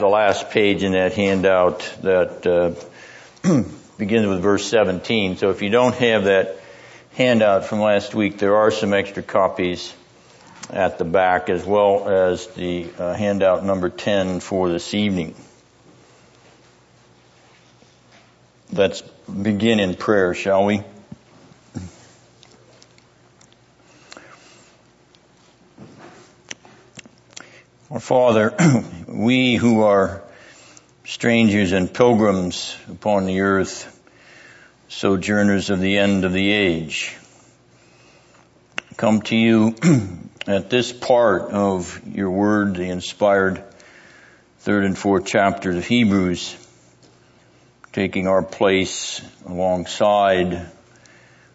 the last page in that handout that uh, begins with verse 17. So if you don't have that handout from last week, there are some extra copies at the back as well as the uh, handout number 10 for this evening. Let's begin in prayer, shall we? Our Father, we who are strangers and pilgrims upon the earth, sojourners of the end of the age, come to you at this part of your word, the inspired third and fourth chapters of Hebrews, taking our place alongside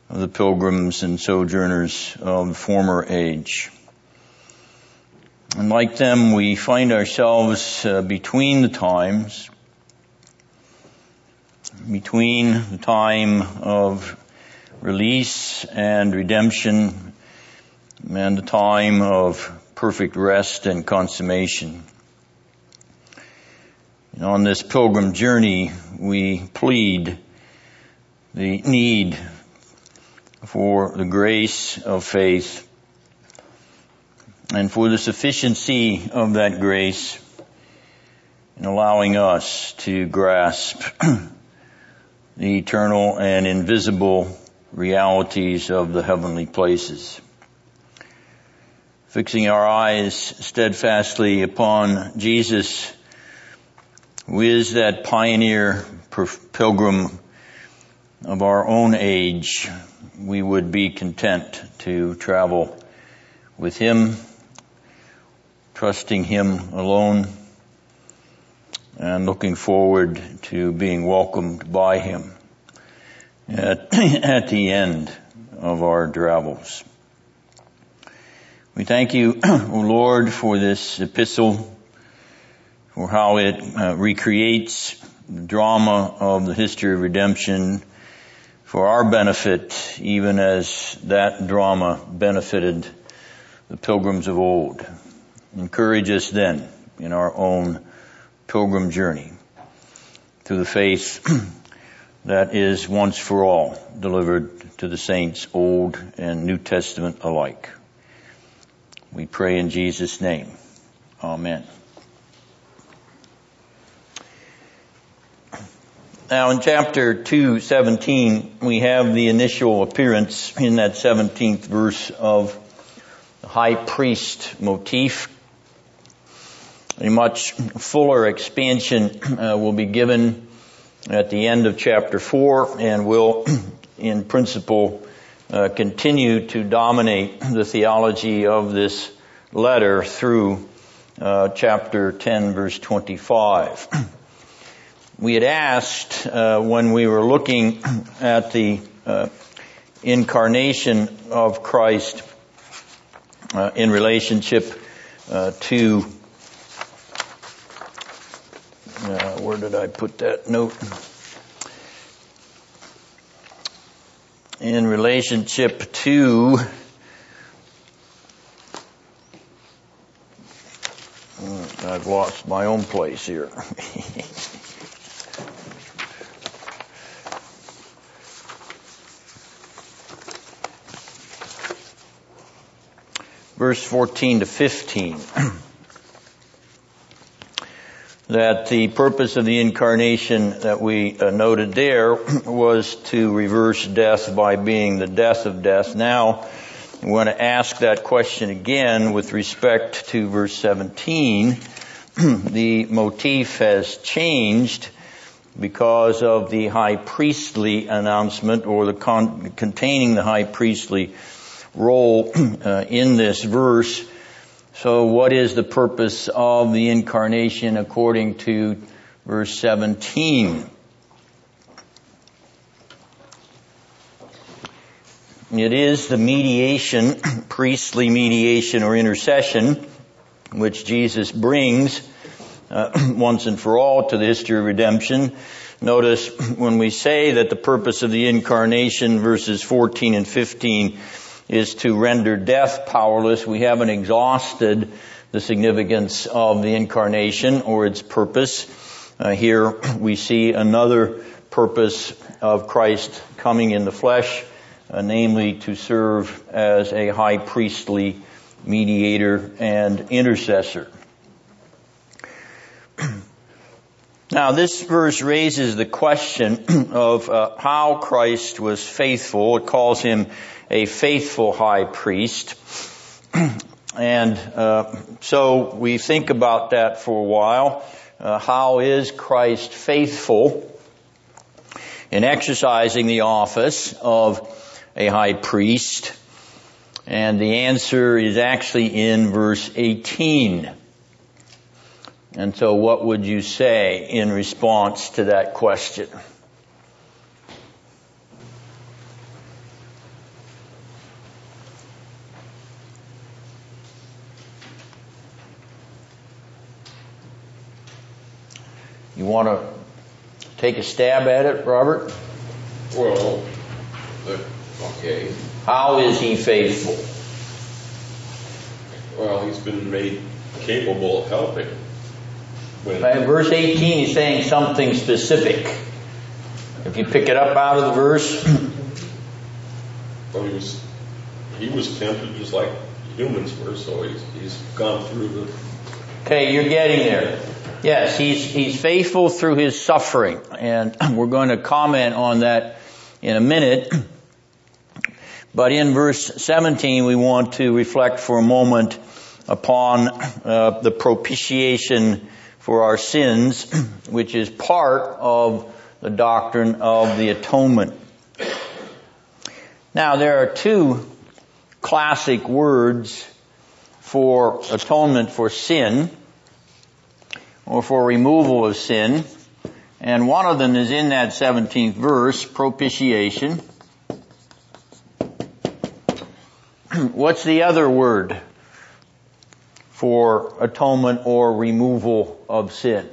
of the pilgrims and sojourners of the former age. And like them, we find ourselves uh, between the times, between the time of release and redemption and the time of perfect rest and consummation. And on this pilgrim journey, we plead the need for the grace of faith and for the sufficiency of that grace in allowing us to grasp the eternal and invisible realities of the heavenly places. Fixing our eyes steadfastly upon Jesus, who is that pioneer pilgrim of our own age, we would be content to travel with him trusting Him alone and looking forward to being welcomed by Him at, at the end of our travels. We thank you, O Lord, for this epistle, for how it uh, recreates the drama of the history of redemption for our benefit, even as that drama benefited the pilgrims of old. Encourage us then in our own pilgrim journey through the faith that is once for all delivered to the saints, Old and New Testament alike. We pray in Jesus' name. Amen. Now in chapter 217, we have the initial appearance in that 17th verse of the high priest motif a much fuller expansion uh, will be given at the end of chapter 4 and will in principle uh, continue to dominate the theology of this letter through uh, chapter 10 verse 25. We had asked uh, when we were looking at the uh, incarnation of Christ uh, in relationship to uh, where did I put that note? In relationship to uh, I've lost my own place here. Verse 14 to 15. that the purpose of the incarnation that we uh, noted there was to reverse death by being the death of death. Now, we want to ask that question again with respect to verse 17. the motif has changed because of the high priestly announcement or the con- containing the high priestly role uh, in this verse so what is the purpose of the incarnation according to verse 17? It is the mediation, priestly mediation or intercession, which Jesus brings uh, once and for all to the history of redemption. Notice when we say that the purpose of the incarnation, verses 14 and 15, is to render death powerless. We haven't exhausted the significance of the incarnation or its purpose. Uh, here we see another purpose of Christ coming in the flesh, uh, namely to serve as a high priestly mediator and intercessor. Now, this verse raises the question of uh, how Christ was faithful. It calls him a faithful high priest. and uh, so we think about that for a while. Uh, how is Christ faithful in exercising the office of a high priest? And the answer is actually in verse 18. And so what would you say in response to that question? You want to take a stab at it, Robert? Well, okay. How is he faithful? Well, he's been made capable of helping. When uh, verse 18 is saying something specific. If you pick it up out of the verse. well, he was, he was tempted just like humans were, so he's, he's gone through the. Okay, you're getting there. Yes, he's, he's faithful through his suffering, and we're going to comment on that in a minute. But in verse 17, we want to reflect for a moment upon uh, the propitiation for our sins, which is part of the doctrine of the atonement. Now there are two classic words for atonement for sin, or for removal of sin, and one of them is in that 17th verse, propitiation. What's the other word? for atonement or removal of sin.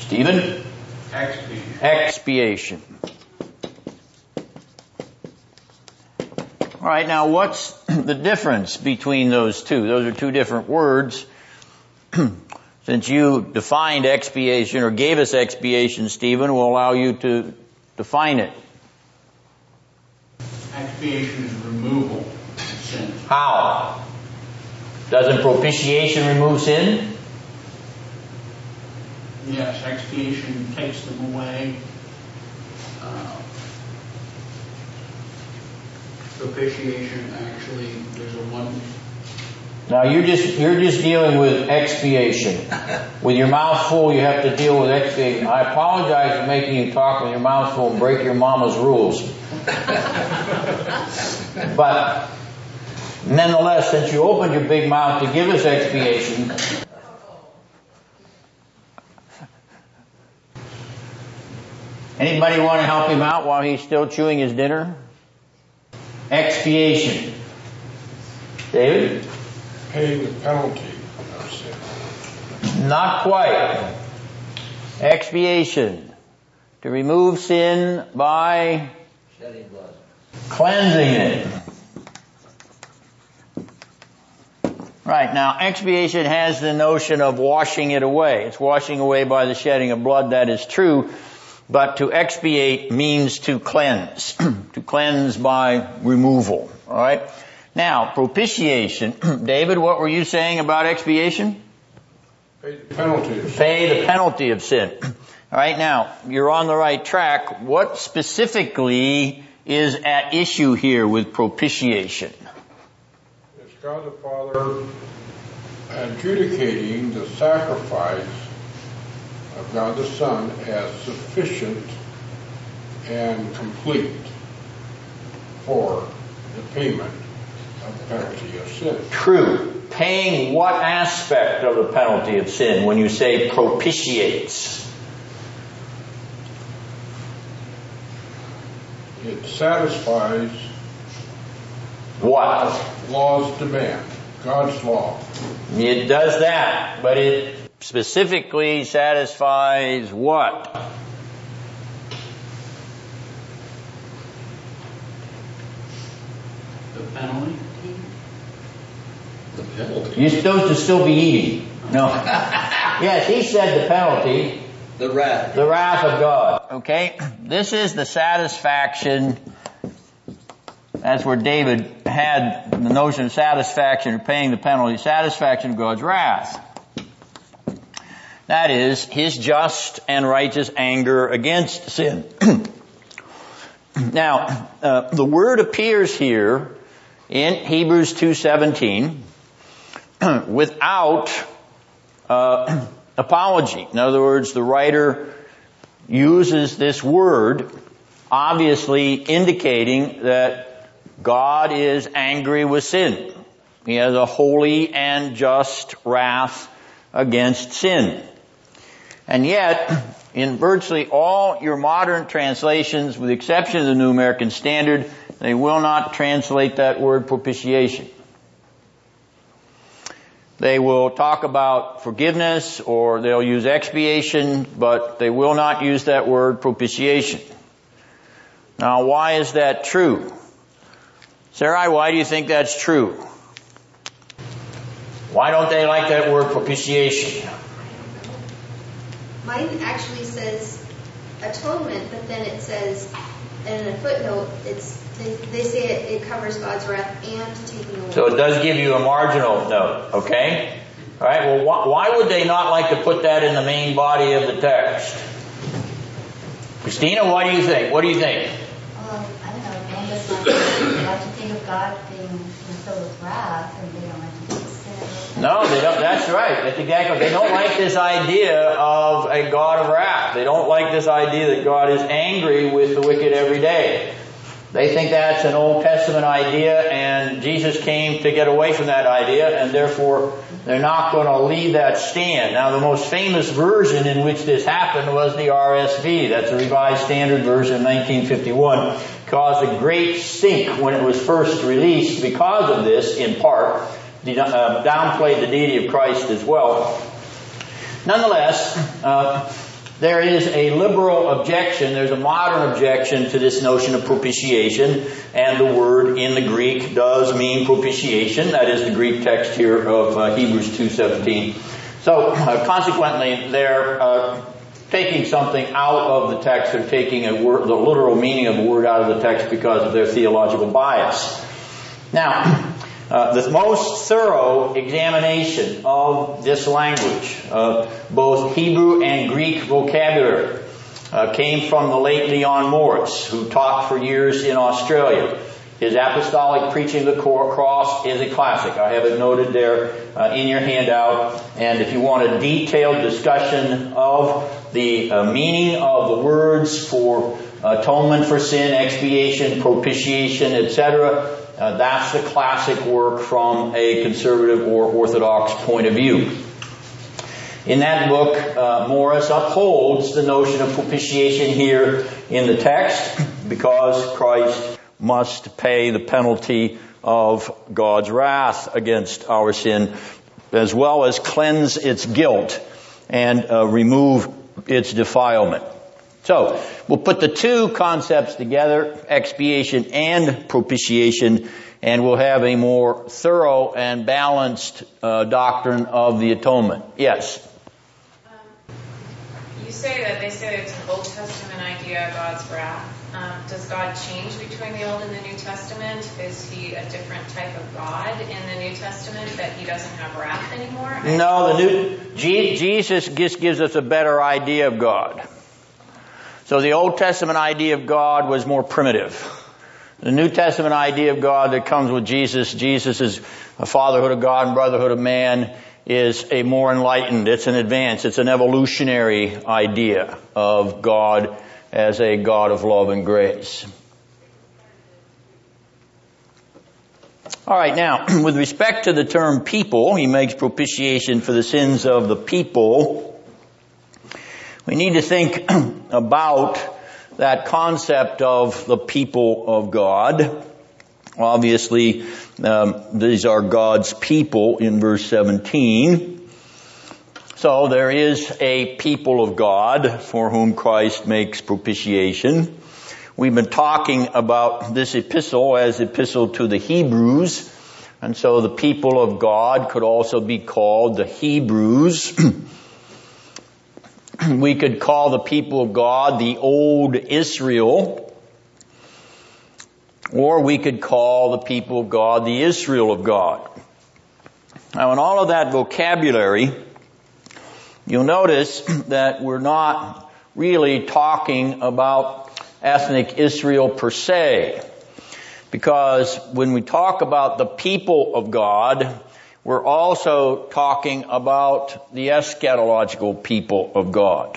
Stephen? Expiation. Expiation. All right, now what's the difference between those two? Those are two different words. Since you defined expiation or gave us expiation, Stephen, we'll allow you to define it. Expiation is removal of sin. How? Doesn't propitiation remove sin? Yes, expiation takes them away. Uh, propitiation actually, there's a one. Now you're just you're just dealing with expiation. With your mouth full, you have to deal with expiation. I apologize for making you talk with your mouth full and break your mama's rules. but nonetheless, since you opened your big mouth to give us expiation, anybody want to help him out while he's still chewing his dinner? Expiation. David? Paying the penalty of sin. Not quite. Expiation. To remove sin by Shedding blood. Cleansing it. Right, now expiation has the notion of washing it away. It's washing away by the shedding of blood, that is true. But to expiate means to cleanse. to cleanse by removal. Alright? Now, propitiation. David, what were you saying about expiation? Pay the penalty of sin. Pay the penalty of sin. All right, now, you're on the right track. What specifically is at issue here with propitiation? It's God the Father adjudicating the sacrifice of God the Son as sufficient and complete for the payment of the penalty of sin. True. Paying what aspect of the penalty of sin when you say propitiates? It satisfies what? Law's demand. God's law. It does that, but it specifically satisfies what? The penalty? The penalty? You're supposed to still be eating. No. yes, he said the penalty. The wrath. The wrath of God. Okay? This is the satisfaction. That's where David had the notion of satisfaction or paying the penalty. Satisfaction of God's wrath. That is his just and righteous anger against sin. now, uh, the word appears here in Hebrews 2:17 without uh, apology. In other words, the writer uses this word, obviously indicating that God is angry with sin. He has a holy and just wrath against sin. And yet, in virtually all your modern translations, with the exception of the New American Standard, they will not translate that word propitiation. They will talk about forgiveness or they'll use expiation, but they will not use that word propitiation. Now, why is that true? Sarai, why do you think that's true? Why don't they like that word propitiation? Mine actually says atonement, but then it says, and in a footnote, it's they, they say it, it covers God's wrath and taking away. So it does give you a marginal note, okay? Alright, well why, why would they not like to put that in the main body of the text? Christina, what do you think? What do you think? Um, I don't know, man does not like to think of God being filled with wrath, and they don't like to think of sin. No, they don't, that's right. That's exactly, they don't like this idea of a God of wrath. They don't like this idea that God is angry with the wicked every day. They think that's an Old Testament idea and Jesus came to get away from that idea and therefore they're not going to leave that stand. Now the most famous version in which this happened was the RSV. That's the Revised Standard Version of 1951. Caused a great stink when it was first released because of this in part. Uh, downplayed the deity of Christ as well. Nonetheless, uh, there is a liberal objection, there's a modern objection to this notion of propitiation, and the word in the Greek does mean propitiation. That is the Greek text here of uh, Hebrews 2.17. So, uh, consequently, they're uh, taking something out of the text, they're taking word, the literal meaning of a word out of the text because of their theological bias. Now, uh, the most thorough examination of this language, uh, both Hebrew and Greek vocabulary, uh, came from the late Leon Morris, who taught for years in Australia. His apostolic preaching of the cross is a classic. I have it noted there uh, in your handout. And if you want a detailed discussion of the uh, meaning of the words for atonement for sin, expiation, propitiation, etc., uh, that's the classic work from a conservative or orthodox point of view. In that book, uh, Morris upholds the notion of propitiation here in the text because Christ must pay the penalty of God's wrath against our sin as well as cleanse its guilt and uh, remove its defilement. So, we'll put the two concepts together, expiation and propitiation, and we'll have a more thorough and balanced uh, doctrine of the atonement. Yes? Um, you say that they say it's an Old Testament idea, of God's wrath. Um, does God change between the Old and the New Testament? Is he a different type of God in the New Testament that he doesn't have wrath anymore? No, the new, Jesus just gives us a better idea of God. So the Old Testament idea of God was more primitive. The New Testament idea of God that comes with Jesus, Jesus is a fatherhood of God and brotherhood of man, is a more enlightened, it's an advance, it's an evolutionary idea of God as a God of love and grace. Alright, now, with respect to the term people, he makes propitiation for the sins of the people. We need to think about that concept of the people of God. Obviously, um, these are God's people in verse 17. So there is a people of God for whom Christ makes propitiation. We've been talking about this epistle as epistle to the Hebrews And so the people of God could also be called the Hebrews. we could call the people of God the old Israel. Or we could call the people of God the Israel of God. Now in all of that vocabulary, you'll notice that we're not really talking about ethnic Israel per se. Because when we talk about the people of God, we're also talking about the eschatological people of God.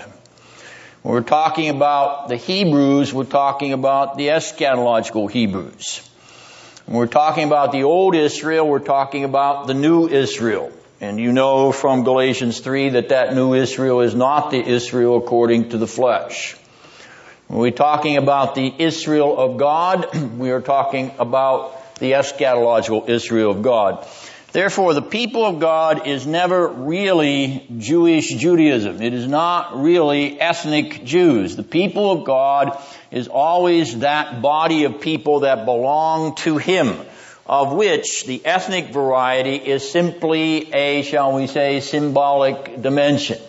When we're talking about the Hebrews, we're talking about the eschatological Hebrews. When we're talking about the old Israel, we're talking about the new Israel. And you know from Galatians 3 that that new Israel is not the Israel according to the flesh. When we're talking about the Israel of God, we are talking about the eschatological Israel of God. Therefore, the people of God is never really Jewish Judaism. It is not really ethnic Jews. The people of God is always that body of people that belong to Him, of which the ethnic variety is simply a, shall we say, symbolic dimension.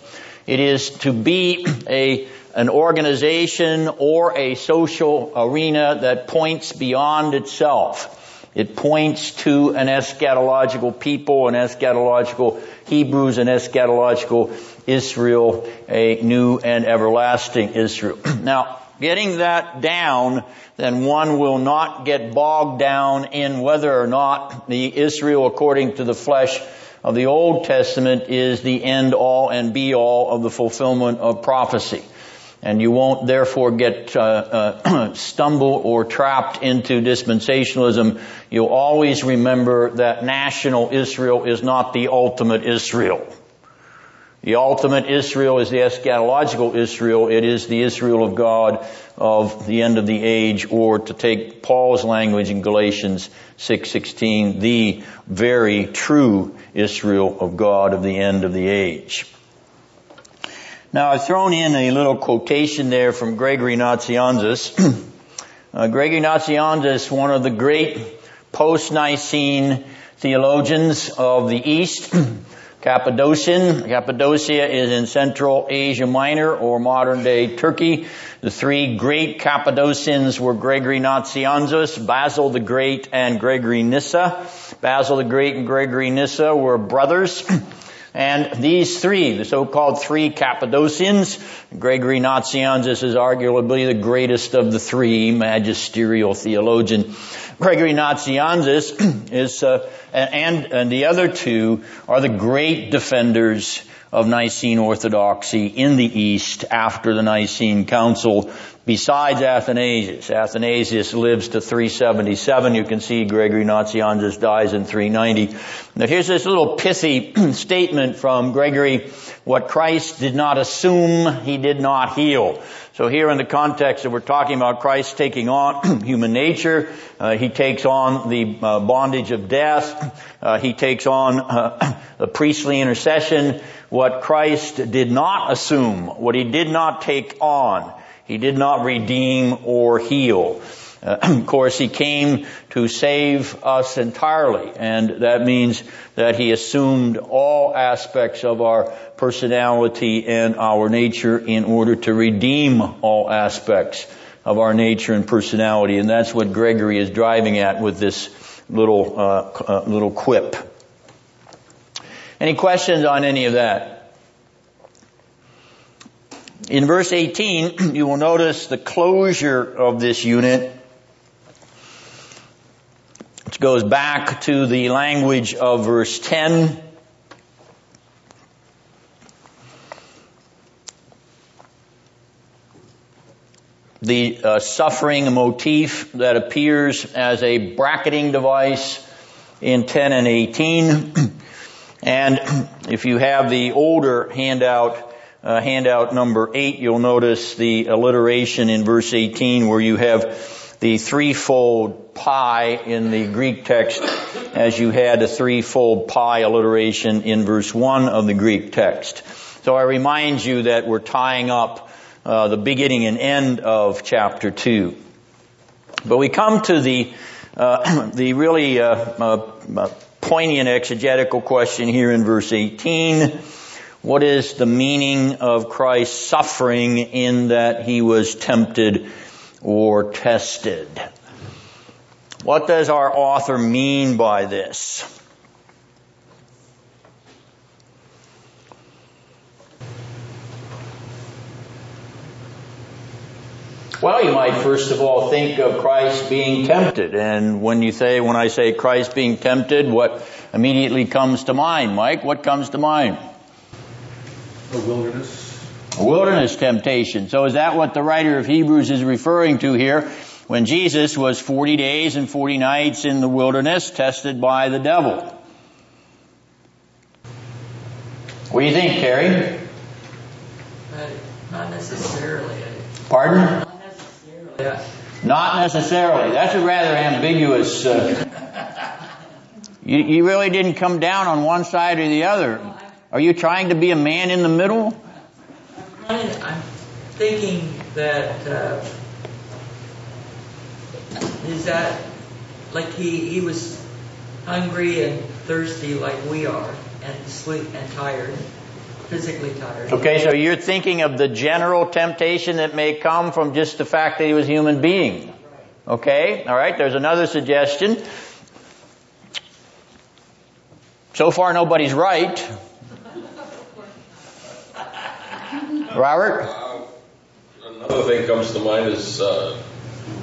It is to be a an organization or a social arena that points beyond itself. It points to an eschatological people, an eschatological Hebrews, an eschatological Israel, a new and everlasting Israel. Now, getting that down, then one will not get bogged down in whether or not the Israel according to the flesh of the Old Testament is the end all and be all of the fulfillment of prophecy and you won't therefore get uh, uh, stumble or trapped into dispensationalism. You'll always remember that national Israel is not the ultimate Israel. The ultimate Israel is the eschatological Israel. It is the Israel of God of the end of the age, or to take Paul's language in Galatians 6:16, the very true Israel of God of the end of the age. Now I've thrown in a little quotation there from Gregory Nazianzus. uh, Gregory Nazianzus, one of the great post-Nicene theologians of the East, Cappadocian. Cappadocia is in Central Asia Minor or modern day Turkey. The three great Cappadocians were Gregory Nazianzus, Basil the Great, and Gregory Nyssa. Basil the Great and Gregory Nyssa were brothers. And these three, the so-called three Cappadocians, Gregory Nazianzus is arguably the greatest of the three magisterial theologian. Gregory Nazianzus is, uh, and, and the other two are the great defenders of Nicene orthodoxy in the East after the Nicene Council besides Athanasius. Athanasius lives to 377. You can see Gregory Nazianzus dies in 390. Now here's this little pithy statement from Gregory. What Christ did not assume, he did not heal. So here in the context that we're talking about Christ taking on human nature, uh, he takes on the uh, bondage of death, uh, he takes on uh, the priestly intercession, what Christ did not assume, what he did not take on, he did not redeem or heal. Uh, of course, he came to save us entirely, and that means that he assumed all aspects of our personality and our nature in order to redeem all aspects of our nature and personality, and that's what Gregory is driving at with this little uh, uh, little quip. Any questions on any of that? In verse 18, you will notice the closure of this unit. Which goes back to the language of verse 10. The uh, suffering motif that appears as a bracketing device in 10 and 18. And if you have the older handout, uh, handout number eight, you'll notice the alliteration in verse 18 where you have the threefold pi in the Greek text as you had a threefold pi alliteration in verse one of the Greek text. So I remind you that we're tying up uh, the beginning and end of chapter two. But we come to the uh, the really uh, uh, poignant exegetical question here in verse 18. What is the meaning of Christ's suffering in that he was tempted or tested? What does our author mean by this? Well, you might first of all think of Christ being tempted. And when you say, when I say Christ being tempted, what immediately comes to mind? Mike, what comes to mind? The wilderness. A wilderness temptation. So is that what the writer of Hebrews is referring to here? When Jesus was 40 days and 40 nights in the wilderness, tested by the devil. What do you think, Terry? Not necessarily. Pardon? Yeah. Not necessarily. That's a rather ambiguous. Uh, you, you really didn't come down on one side or the other. Are you trying to be a man in the middle? I'm, thinking that uh, is that like he he was hungry and thirsty like we are, and sleep and tired, physically tired. Okay, so you're thinking of the general temptation that may come from just the fact that he was a human being. Okay, all right. There's another suggestion. So far, nobody's right. Robert? Uh, Another thing comes to mind is uh,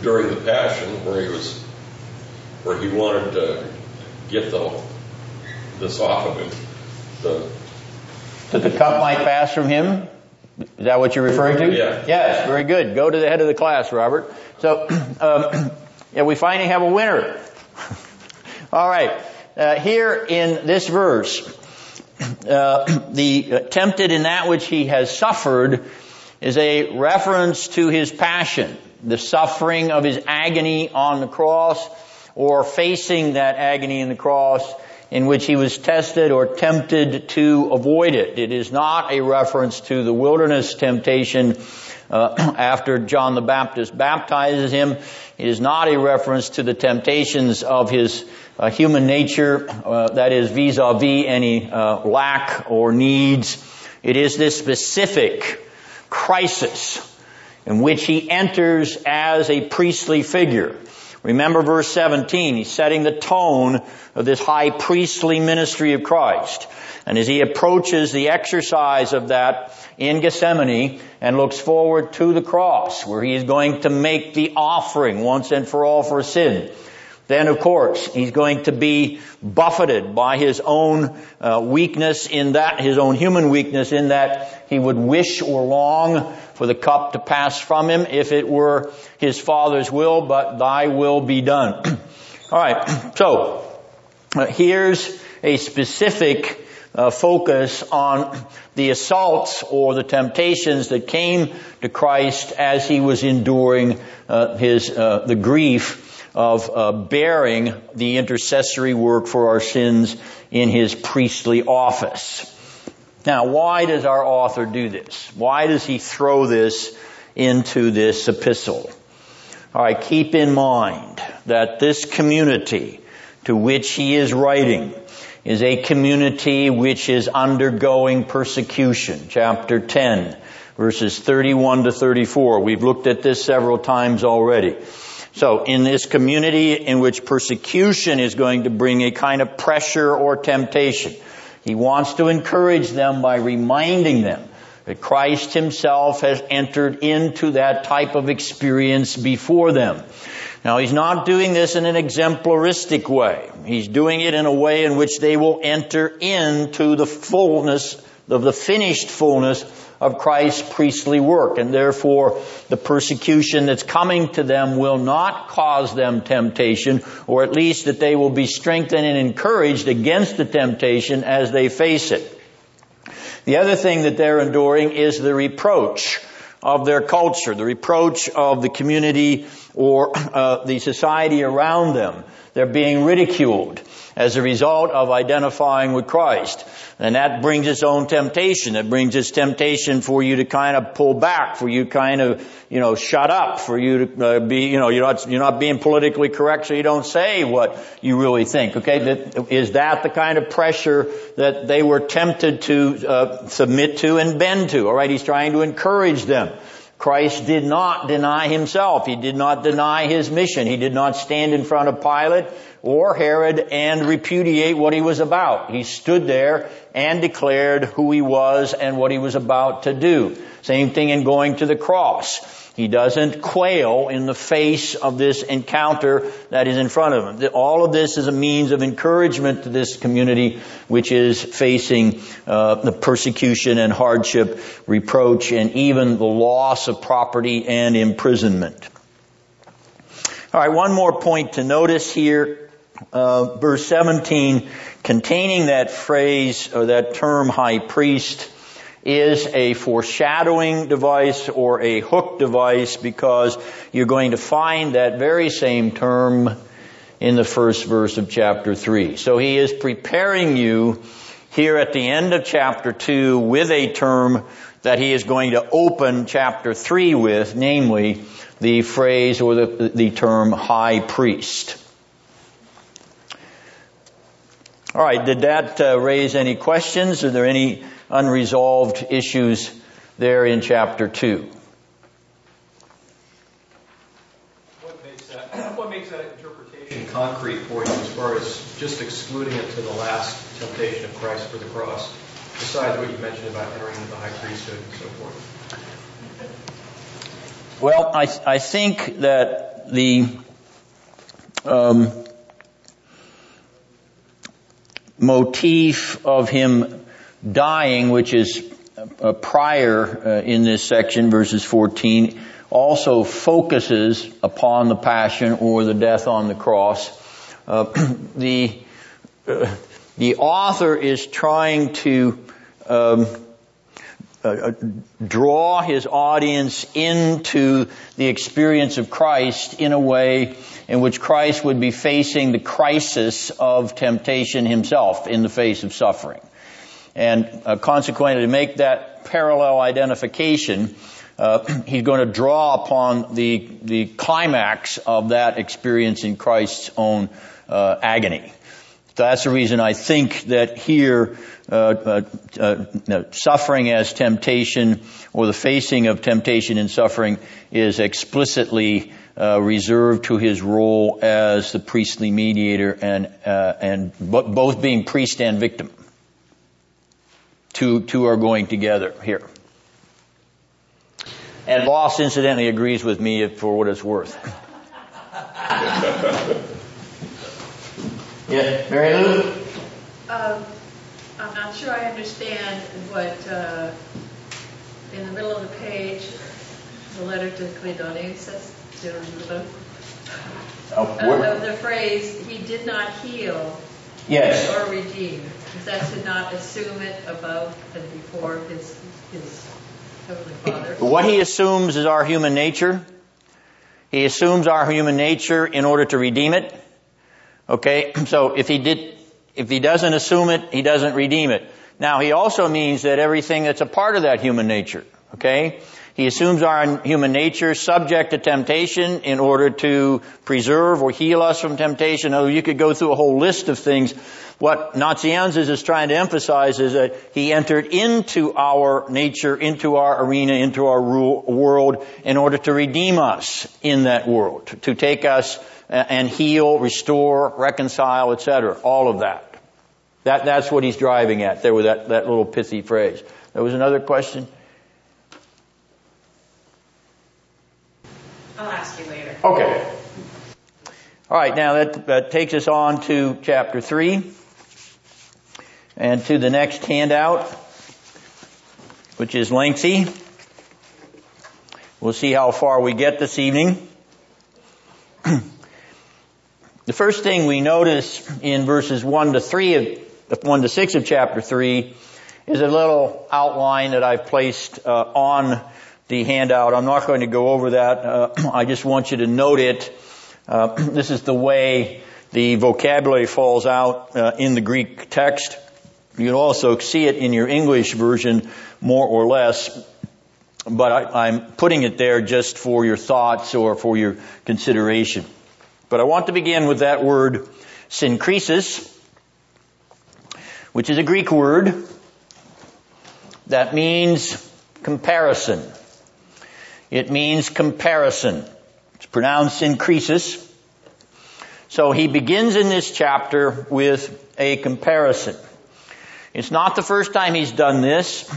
during the Passion, where he was, where he wanted to get the this off of him. The That the cup might pass from him? Is that what you're referring to? Yeah. Yes, very good. Go to the head of the class, Robert. So, um, yeah, we finally have a winner. All right. Uh, here in this verse, the uh, tempted in that which he has suffered is a reference to his passion, the suffering of his agony on the cross, or facing that agony in the cross in which he was tested or tempted to avoid it. It is not a reference to the wilderness temptation uh, after John the Baptist baptizes him. It is not a reference to the temptations of his uh, human nature, uh, that is vis-a-vis any uh, lack or needs. It is this specific crisis in which he enters as a priestly figure. Remember verse 17, he's setting the tone of this high priestly ministry of Christ. And as he approaches the exercise of that in Gethsemane and looks forward to the cross where he is going to make the offering once and for all for sin, then of course he's going to be buffeted by his own uh, weakness in that, his own human weakness in that he would wish or long for the cup to pass from him if it were his father's will, but thy will be done. All right. So uh, here's a specific uh, focus on the assaults or the temptations that came to Christ as he was enduring uh, his uh, the grief of uh, bearing the intercessory work for our sins in his priestly office. Now, why does our author do this? Why does he throw this into this epistle? All right, keep in mind that this community to which he is writing is a community which is undergoing persecution. Chapter 10, verses 31 to 34. We've looked at this several times already. So in this community in which persecution is going to bring a kind of pressure or temptation, he wants to encourage them by reminding them that Christ himself has entered into that type of experience before them. Now he's not doing this in an exemplaristic way. He's doing it in a way in which they will enter into the fullness of the finished fullness of Christ's priestly work. And therefore, the persecution that's coming to them will not cause them temptation, or at least that they will be strengthened and encouraged against the temptation as they face it. The other thing that they're enduring is the reproach of their culture, the reproach of the community or uh, the society around them. They're being ridiculed as a result of identifying with Christ. And that brings its own temptation. It brings its temptation for you to kind of pull back, for you kind of, you know, shut up, for you to uh, be, you know, you're not, you're not being politically correct so you don't say what you really think. Okay? Is that the kind of pressure that they were tempted to uh, submit to and bend to? Alright, he's trying to encourage them. Christ did not deny himself. He did not deny his mission. He did not stand in front of Pilate or Herod and repudiate what he was about. He stood there and declared who he was and what he was about to do. Same thing in going to the cross. He doesn't quail in the face of this encounter that is in front of him. All of this is a means of encouragement to this community which is facing uh, the persecution and hardship, reproach, and even the loss of property and imprisonment. All right, one more point to notice here. Uh, verse 17 containing that phrase or that term high priest is a foreshadowing device or a hook device because you're going to find that very same term in the first verse of chapter 3. So he is preparing you here at the end of chapter 2 with a term that he is going to open chapter 3 with, namely the phrase or the, the term high priest. All right, did that uh, raise any questions? Are there any unresolved issues there in chapter 2. What makes that, what makes that interpretation concrete for you as far as just excluding it to the last temptation of Christ for the cross, besides what you mentioned about entering the high priesthood and so forth? Well, I, I think that the um, motif of him dying, which is uh, prior uh, in this section, verses 14, also focuses upon the passion or the death on the cross. Uh, the uh, the author is trying to um, uh, uh, draw his audience into the experience of Christ in a way in which Christ would be facing the crisis of temptation himself in the face of suffering. And uh, consequently, to make that parallel identification, uh, he's going to draw upon the the climax of that experience in Christ's own uh, agony. So that's the reason I think that here, uh, uh, uh, suffering as temptation or the facing of temptation and suffering is explicitly reserved to his role as the priestly mediator and and both being priest and victim two, two are going together here. And Vos incidentally agrees with me for what it's worth. yeah, Mary Lou? Um, I'm not sure I understand what, uh, in the middle of the page, the letter to Cledonius says, oh, uh, the phrase, he did not heal yes. or redeem. Is that to not assume it above and before his, his Heavenly Father? What he assumes is our human nature. He assumes our human nature in order to redeem it. Okay, so if he did, if he doesn't assume it, he doesn't redeem it. Now he also means that everything that's a part of that human nature, okay, he assumes our human nature subject to temptation in order to preserve or heal us from temptation. Oh, you could go through a whole list of things what Nazianzus is trying to emphasize is that he entered into our nature, into our arena, into our world in order to redeem us in that world, to take us uh, and heal, restore, reconcile, etc. All of that. That, that's what he's driving at there with that, that little pithy phrase. There was another question? I'll ask you later. Okay. All right, now that, that takes us on to chapter 3 and to the next handout, which is lengthy. We'll see how far we get this evening. the first thing we notice in verses 1 to 3 of, 1 to 6 of chapter 3 is a little outline that I've placed uh, on the handout. I'm not going to go over that. Uh, I just want you to note it. Uh, this is the way the vocabulary falls out uh, in the Greek text. You can also see it in your English version more or less, but I, I'm putting it there just for your thoughts or for your consideration. But I want to begin with that word synkrisis, which is a Greek word that means comparison. It means comparison. It's pronounced synkrisis. So he begins in this chapter with a comparison. It's not the first time he's done this,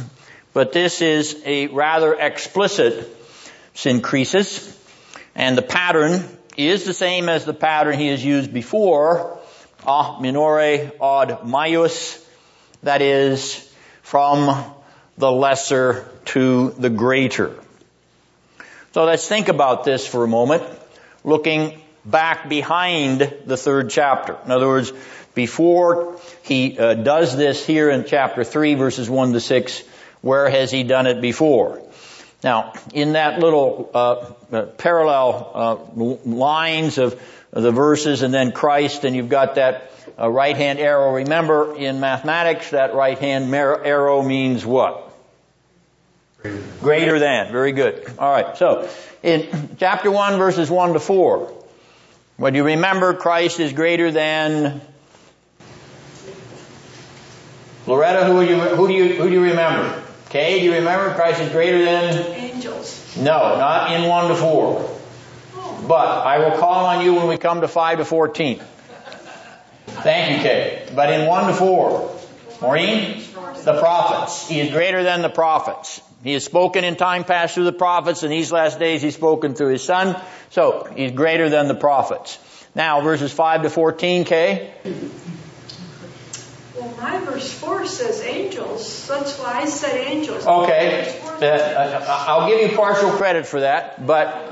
but this is a rather explicit synkrisis. And the pattern is the same as the pattern he has used before, a minore ad maius, that is, from the lesser to the greater. So let's think about this for a moment, looking back behind the third chapter. In other words, before he uh, does this here in chapter 3 verses 1 to 6, where has he done it before? Now, in that little uh, uh, parallel uh, lines of, the verses and then Christ, and you've got that uh, right hand arrow. Remember, in mathematics, that right hand arrow means what? Greater. Than. Very good. All right. So, in chapter 1, verses 1 to 4, what do you remember? Christ is greater than Loretta, who do you who do you who do you remember? Okay, do you remember Christ is greater than angels? No, not in one to four. Oh. But I will call on you when we come to five to fourteen. Thank you, Kay. But in one to four, Maureen, the prophets. He is greater than the prophets. He has spoken in time past through the prophets, and these last days he's spoken through his son. So he's greater than the prophets. Now, verses 5 to 14, Kay. Well, my verse 4 says angels. That's why I said angels. Okay. Uh, uh, I'll give you partial credit for that, but,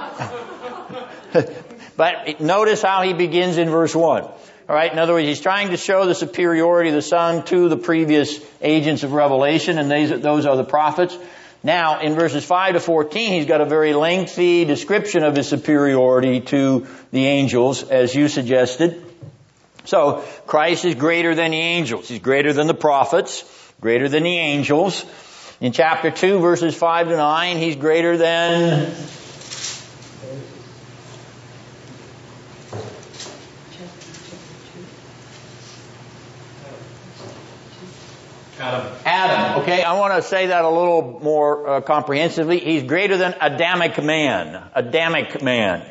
but notice how he begins in verse 1. Alright, in other words, he's trying to show the superiority of the Son to the previous agents of revelation, and these, those are the prophets. Now, in verses 5 to 14, he's got a very lengthy description of his superiority to the angels, as you suggested. So Christ is greater than the angels. He's greater than the prophets, greater than the angels. In chapter 2 verses 5 to 9, he's greater than Adam. Adam. Okay, I want to say that a little more uh, comprehensively. He's greater than Adamic man. Adamic man.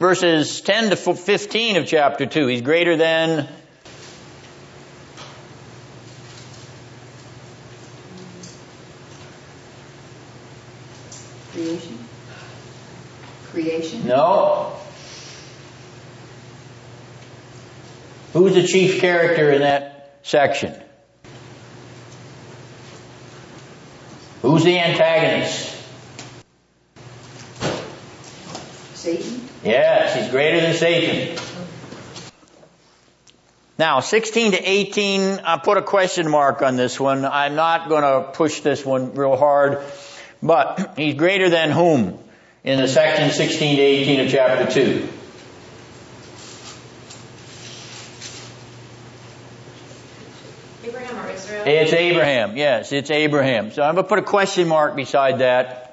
verses 10 to 15 of chapter 2. He's greater than creation. Creation? No. Who's the chief character in that section? Who's the antagonist? Satan? Yes, he's greater than Satan. Now, 16 to 18, I put a question mark on this one. I'm not going to push this one real hard, but he's greater than whom in the section 16 to 18 of chapter 2? Abraham or Israel? It's Abraham, yes, it's Abraham. So I'm going to put a question mark beside that.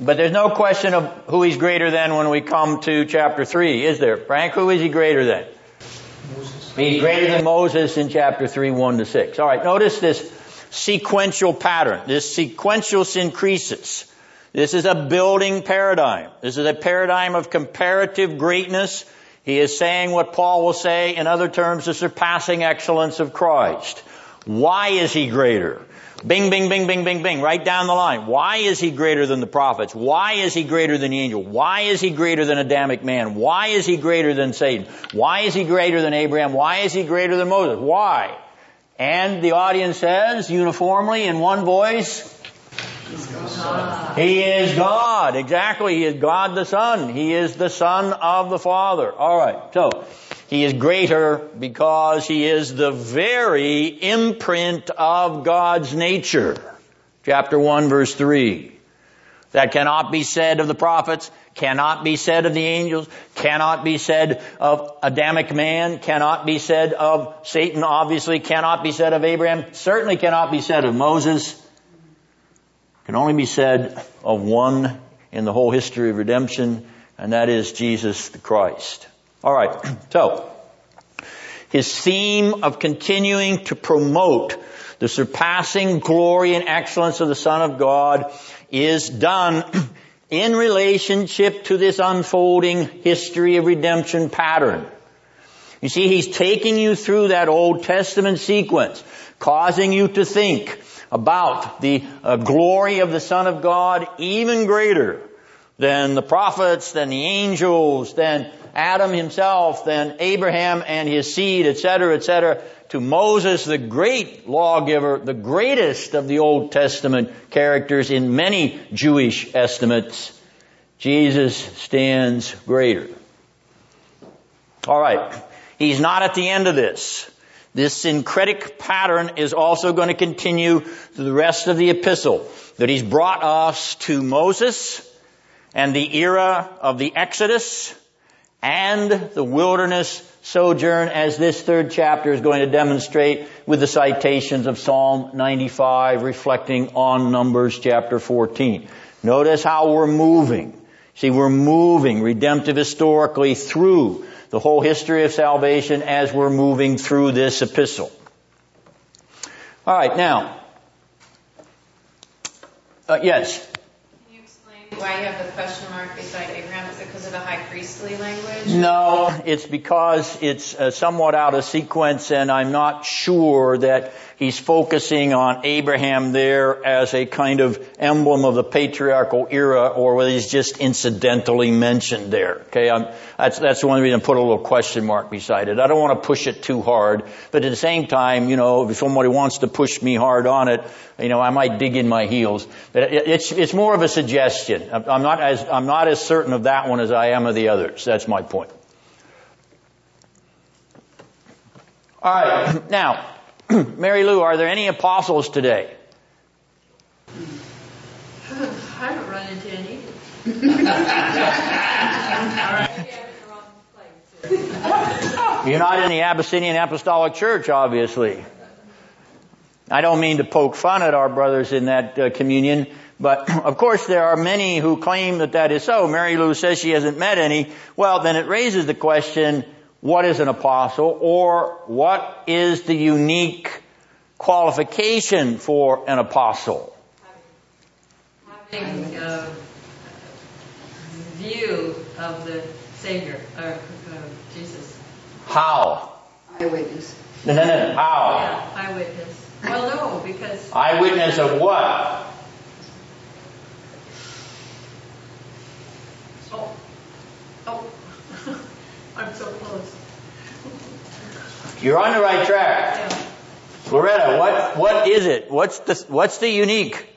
But there's no question of who he's greater than when we come to chapter 3, is there? Frank, who is he greater than? Moses. He's greater than Moses in chapter 3, 1 to 6. Alright, notice this sequential pattern. This sequential synkrisis. This is a building paradigm. This is a paradigm of comparative greatness. He is saying what Paul will say, in other terms, the surpassing excellence of Christ. Why is he greater? Bing, bing, bing, bing, bing, bing, right down the line. Why is he greater than the prophets? Why is he greater than the angel? Why is he greater than Adamic man? Why is he greater than Satan? Why is he greater than Abraham? Why is he greater than Moses? Why? And the audience says uniformly in one voice, He is God. Exactly. He is God the Son. He is the Son of the Father. Alright. So, He is greater because he is the very imprint of God's nature. Chapter 1 verse 3. That cannot be said of the prophets, cannot be said of the angels, cannot be said of Adamic man, cannot be said of Satan, obviously, cannot be said of Abraham, certainly cannot be said of Moses, can only be said of one in the whole history of redemption, and that is Jesus the Christ. Alright, so, his theme of continuing to promote the surpassing glory and excellence of the Son of God is done in relationship to this unfolding history of redemption pattern. You see, he's taking you through that Old Testament sequence, causing you to think about the uh, glory of the Son of God even greater than the prophets, than the angels, than Adam himself, than Abraham and his seed, etc., etc., to Moses, the great lawgiver, the greatest of the Old Testament characters in many Jewish estimates, Jesus stands greater. Alright. He's not at the end of this. This syncretic pattern is also going to continue through the rest of the epistle. That he's brought us to Moses and the era of the Exodus and the wilderness sojourn as this third chapter is going to demonstrate with the citations of Psalm 95 reflecting on Numbers chapter 14. Notice how we're moving. See, we're moving redemptive historically through the whole history of salvation as we're moving through this epistle. Alright, now, uh, yes? Can you explain Why you have the question mark beside Abraham? Is it because of the high priestly language? No, it's because it's uh, somewhat out of sequence and I'm not sure that he's focusing on Abraham there as a kind of emblem of the patriarchal era or whether he's just incidentally mentioned there. Okay, I'm, that's, that's the one reason I put a little question mark beside it. I don't want to push it too hard, but at the same time, you know, if somebody wants to push me hard on it, you know, I might dig in my heels. But it's, it's more of a suggestion. I'm not as, I'm not as certain of that one as I am of the others. That's my point. Alright, now, Mary Lou, are there any apostles today? I haven't run into any. You're not in the Abyssinian Apostolic Church, obviously. I don't mean to poke fun at our brothers in that uh, communion, but of course there are many who claim that that is so. Mary Lou says she hasn't met any. Well, then it raises the question, what is an apostle or what is the unique qualification for an apostle? Having a view of the Savior, or uh, Jesus. How? Eyewitness. No, no, no. How? Yeah, eyewitness. Well, no, because Eyewitness of what? Oh, oh, I'm so close. You're on the right track. Yeah. Loretta, what, what is it? What's the, what's the unique?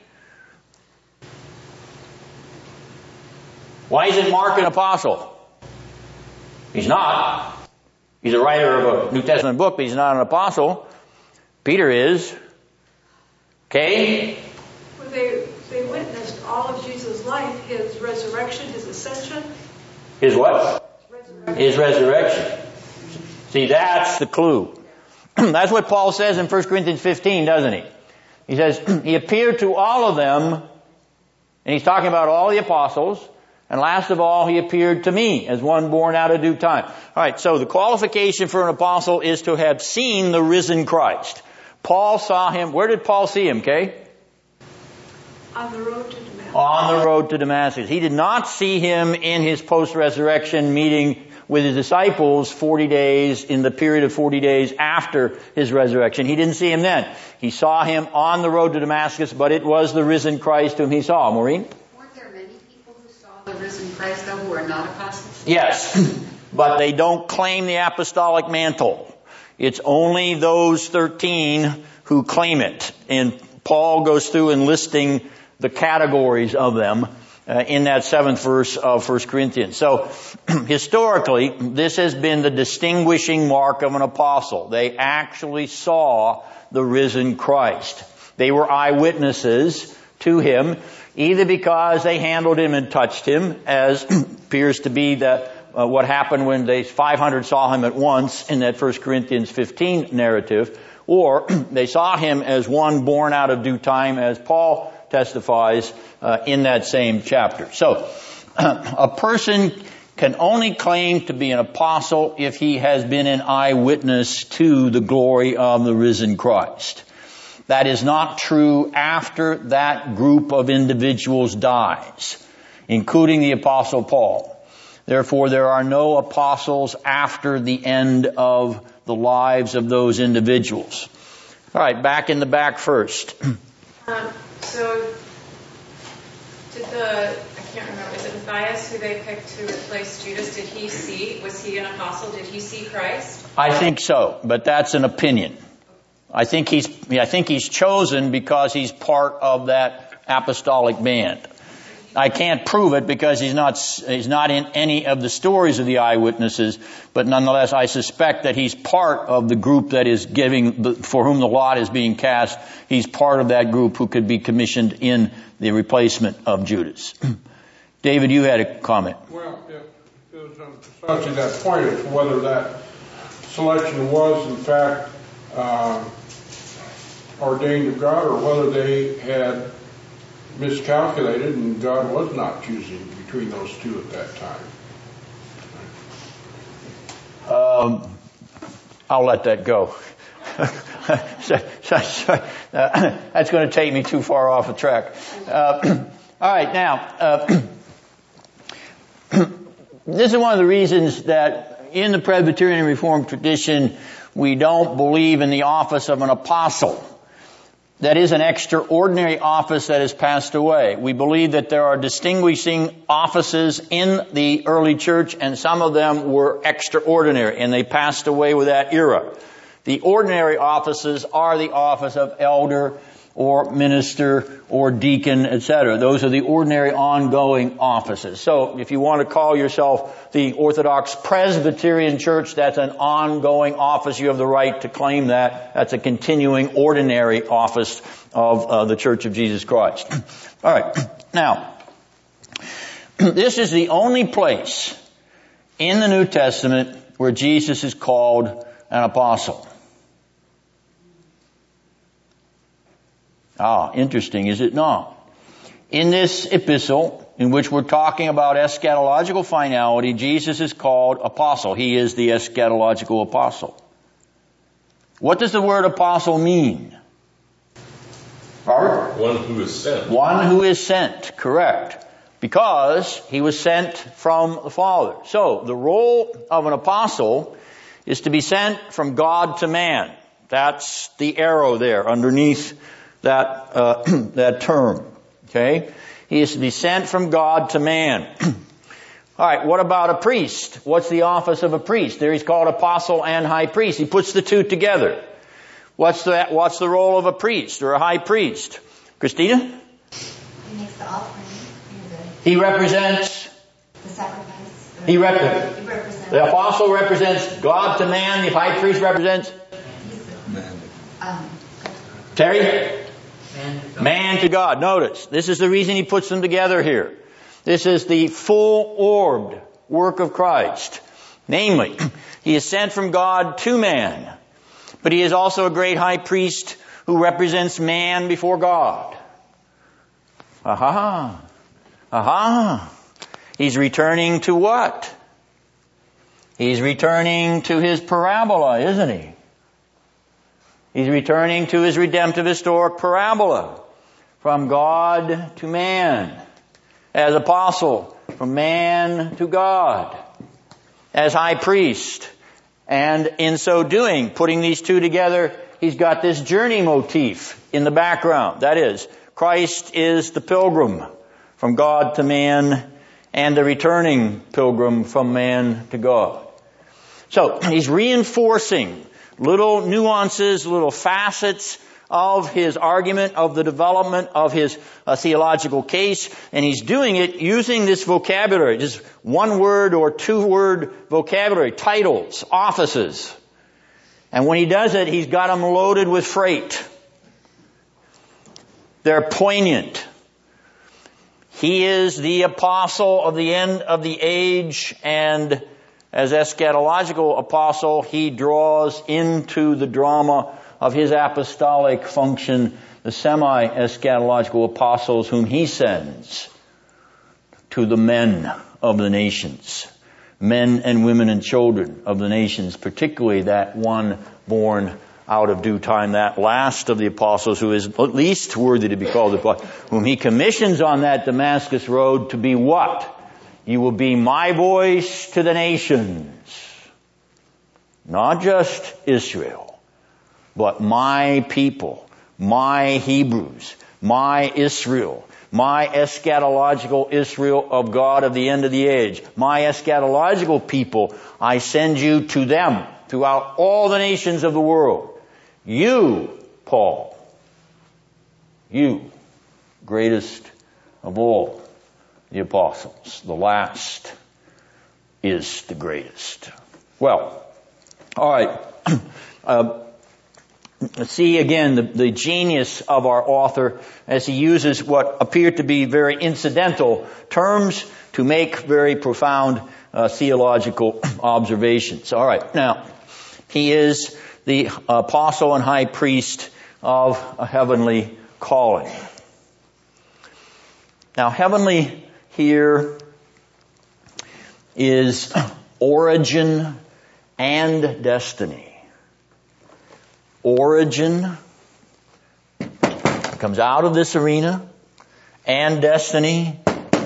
Why isn't Mark an apostle? He's not. He's a writer of a New Testament book, but he's not an apostle. Peter is. Okay? Well, they, they witnessed all of Jesus' life, his resurrection, his ascension. His what? His resurrection. See, that's the clue. that's what Paul says in 1 Corinthians 15, doesn't he? He says, He appeared to all of them, and he's talking about all the apostles, and last of all, he appeared to me as one born out of due time. Alright, so the qualification for an apostle is to have seen the risen Christ. Paul saw him, where did Paul see him, okay? On the road to Damascus. On the road to Damascus. He did not see him in his post-resurrection meeting with his disciples 40 days in the period of 40 days after his resurrection. He didn't see him then. He saw him on the road to Damascus, but it was the risen Christ whom he saw. Maureen? Weren't there many people who saw the risen Christ though who are not apostles? Yes, but they don't claim the apostolic mantle. It's only those 13 who claim it. And Paul goes through enlisting the categories of them. Uh, in that seventh verse of 1 Corinthians. So, historically, this has been the distinguishing mark of an apostle. They actually saw the risen Christ. They were eyewitnesses to him, either because they handled him and touched him, as appears to be the, uh, what happened when they 500 saw him at once in that 1 Corinthians 15 narrative, or they saw him as one born out of due time, as Paul testifies uh, in that same chapter. So, a person can only claim to be an apostle if he has been an eyewitness to the glory of the risen Christ. That is not true after that group of individuals dies, including the apostle Paul. Therefore, there are no apostles after the end of the lives of those individuals. All right, back in the back first. Um, so, did the I can't remember is it Matthias who they picked to replace Judas? Did he see? Was he an apostle? Did he see Christ? I think so, but that's an opinion. I think he's I think he's chosen because he's part of that apostolic band. I can't prove it because he's not, he's not in any of the stories of the eyewitnesses, but nonetheless I suspect that he's part of the group that is giving, for whom the lot is being cast. He's part of that group who could be commissioned in the replacement of Judas. David, you had a comment. Well, it was precisely that point to whether that selection was in fact uh, ordained of God or whether they had miscalculated and God was not choosing between those two at that time. Um, I'll let that go. that's going to take me too far off the track. Uh, all right, now, uh, this is one of the reasons that in the Presbyterian Reformed tradition, we don't believe in the office of an apostle that is an extraordinary office that has passed away. We believe that there are distinguishing offices in the early church and some of them were extraordinary and they passed away with that era. The ordinary offices are the office of elder, or minister or deacon, etc. Those are the ordinary ongoing offices. So if you want to call yourself the Orthodox Presbyterian Church, that's an ongoing office. You have the right to claim that. That's a continuing ordinary office of uh, the Church of Jesus Christ. All right. Now, this is the only place in the New Testament where Jesus is called an apostle. Ah, interesting, is it not? In this epistle, in which we're talking about eschatological finality, Jesus is called apostle. He is the eschatological apostle. What does the word apostle mean? Robert? One who is sent. One who is sent, correct. Because he was sent from the Father. So, the role of an apostle is to be sent from God to man. That's the arrow there underneath that, uh, that term. Okay? He is to be sent from God to man. All right, what about a priest? What's the office of a priest? There he's called apostle and high priest. He puts the two together. What's the, what's the role of a priest or a high priest? Christina? He makes the offering. He represents the sacrifice. He, rep- he represents. The apostle represents God to man. The high priest represents man. Um, Terry? Man to, God. Notice, this is the reason he puts them together here. This is the full orbed work of Christ. Namely, he is sent from God to man, but he is also a great high priest who represents man before God. Aha. Aha. He's returning to what? He's returning to his parabola, isn't he? He's returning to his redemptive historic parabola from God to man, as apostle, from man to God, as high priest. And in so doing, putting these two together, he's got this journey motif in the background. That is, Christ is the pilgrim from God to man and the returning pilgrim from man to God. So he's reinforcing little nuances, little facets of his argument, of the development of his uh, theological case, and he's doing it using this vocabulary, just one word or two word vocabulary, titles, offices. And when he does it, he's got them loaded with freight. They're poignant. He is the apostle of the end of the age and as eschatological apostle, he draws into the drama of his apostolic function the semi-eschatological apostles whom he sends to the men of the nations. Men and women and children of the nations, particularly that one born out of due time, that last of the apostles who is at least worthy to be called apostle, whom he commissions on that Damascus road to be what? You will be my voice to the nations. Not just Israel, but my people, my Hebrews, my Israel, my eschatological Israel of God of the end of the age, my eschatological people, I send you to them throughout all the nations of the world. You, Paul, you, greatest of all the apostles, the last is the greatest. Well, all right. Uh, see again the, the, genius of our author as he uses what appear to be very incidental terms to make very profound uh, theological observations. All right. Now, he is the apostle and high priest of a heavenly calling. Now, heavenly here is origin and destiny. Origin comes out of this arena and destiny.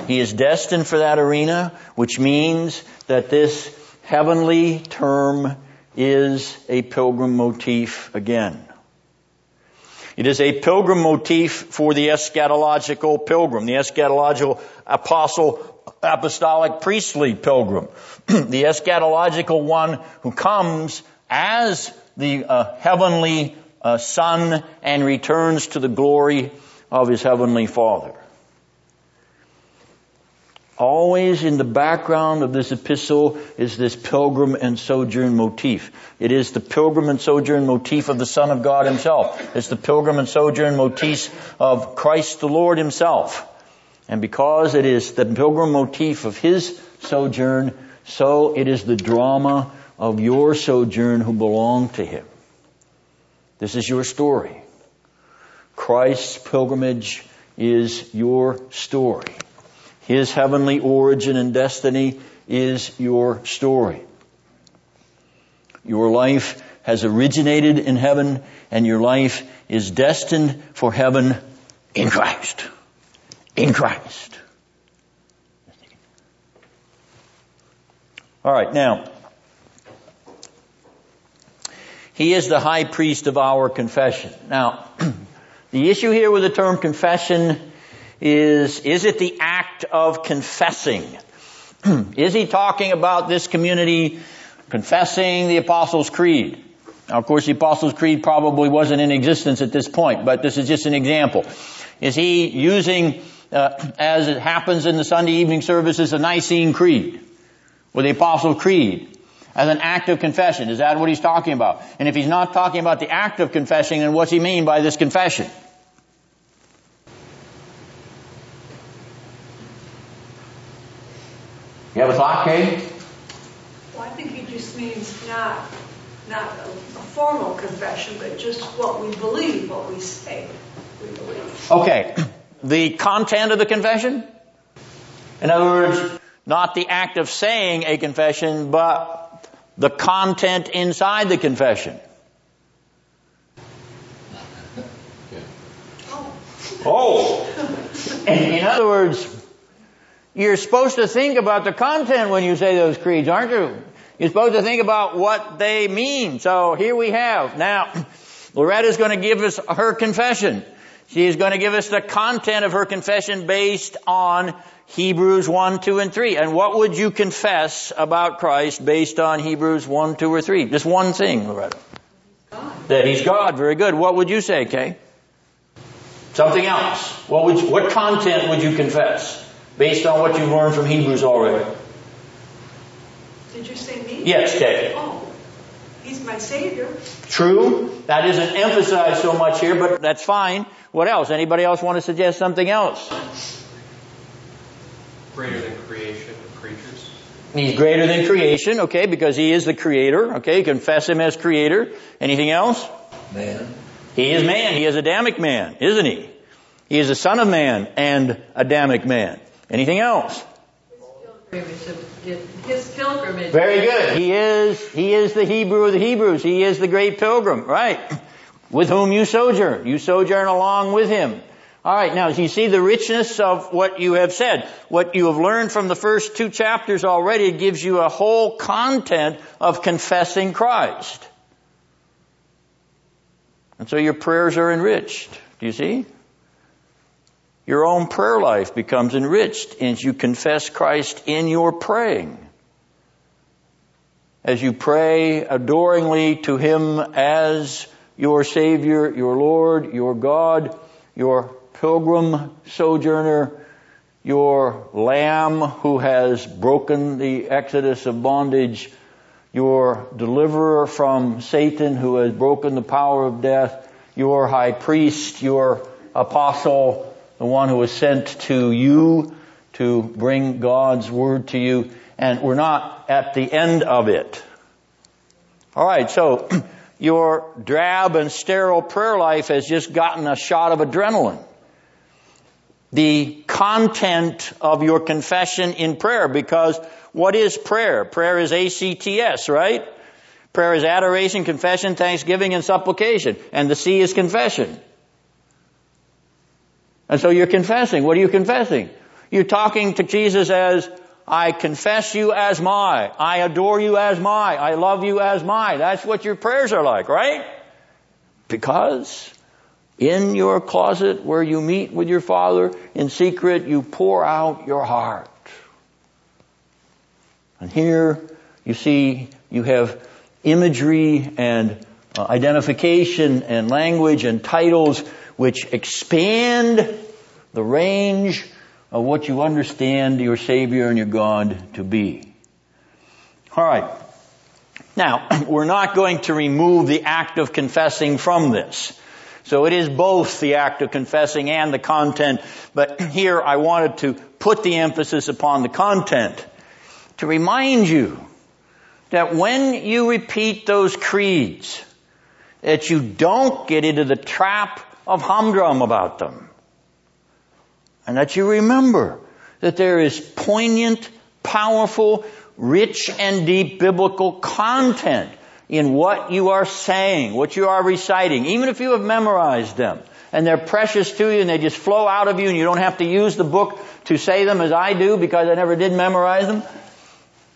He is destined for that arena, which means that this heavenly term is a pilgrim motif again. It is a pilgrim motif for the eschatological pilgrim, the eschatological apostle, apostolic priestly pilgrim, the eschatological one who comes as the uh, heavenly uh, son and returns to the glory of his heavenly father. Always in the background of this epistle is this pilgrim and sojourn motif. It is the pilgrim and sojourn motif of the Son of God himself. It's the pilgrim and sojourn motif of Christ the Lord himself. And because it is the pilgrim motif of his sojourn, so it is the drama of your sojourn who belong to him. This is your story. Christ's pilgrimage is your story. His heavenly origin and destiny is your story. Your life has originated in heaven and your life is destined for heaven in Christ. In Christ. Alright, now, he is the high priest of our confession. Now, the issue here with the term confession is, is it the act of confessing? is he talking about this community confessing the Apostles' Creed? Now, of course, the Apostles' Creed probably wasn't in existence at this point, but this is just an example. Is he using, uh, as it happens in the Sunday evening services, the Nicene Creed, or the Apostles' Creed, as an act of confession? Is that what he's talking about? And if he's not talking about the act of confessing, then what's he mean by this confession? You have a thought, Kate? Well, I think he just means not not a, a formal confession, but just what we believe, what we say we believe. Okay. The content of the confession? In other words, not the act of saying a confession, but the content inside the confession. Oh! In, in other words, you're supposed to think about the content when you say those creeds, aren't you? You're supposed to think about what they mean. So here we have. Now, Loretta's going to give us her confession. She is going to give us the content of her confession based on Hebrews 1, 2, and 3. And what would you confess about Christ based on Hebrews 1, 2, or 3? Just one thing, Loretta. God. That he's God. Very good. What would you say, Kay? Something else. What would you, what content would you confess based on what you've learned from Hebrews already? Did you say me? Yes, Kay. Oh, he's my savior. True. That isn't emphasized so much here, but that's fine. What else? Anybody else want to suggest something else? Greater than creation of creatures. He's greater than creation, okay, because he is the creator, okay? Confess him as creator. Anything else? Man. He is man. He is Adamic man, isn't he? He is the son of man and Adamic man. Anything else? His pilgrimage. Very good. He is, he is the Hebrew of the Hebrews. He is the great pilgrim, right? With whom you sojourn. You sojourn along with him. Alright, now you see the richness of what you have said. What you have learned from the first two chapters already gives you a whole content of confessing Christ. And so your prayers are enriched. Do you see? Your own prayer life becomes enriched as you confess Christ in your praying. As you pray adoringly to Him as your Savior, your Lord, your God, your pilgrim sojourner, your lamb who has broken the exodus of bondage, your deliverer from Satan who has broken the power of death, your high priest, your apostle, the one who was sent to you to bring God's word to you. And we're not at the end of it. Alright, so your drab and sterile prayer life has just gotten a shot of adrenaline. The content of your confession in prayer, because what is prayer? Prayer is ACTS, right? Prayer is adoration, confession, thanksgiving, and supplication. And the C is confession. And so you're confessing. What are you confessing? You're talking to Jesus as, I confess you as my. I adore you as my. I love you as my. That's what your prayers are like, right? Because in your closet where you meet with your Father in secret, you pour out your heart. And here you see you have imagery and uh, identification and language and titles which expand the range of what you understand your Savior and your God to be. Alright. Now, we're not going to remove the act of confessing from this. So it is both the act of confessing and the content, but here I wanted to put the emphasis upon the content to remind you that when you repeat those creeds, that you don't get into the trap of humdrum about them. And that you remember that there is poignant, powerful, rich and deep biblical content in what you are saying, what you are reciting, even if you have memorized them. And they're precious to you and they just flow out of you and you don't have to use the book to say them as I do because I never did memorize them.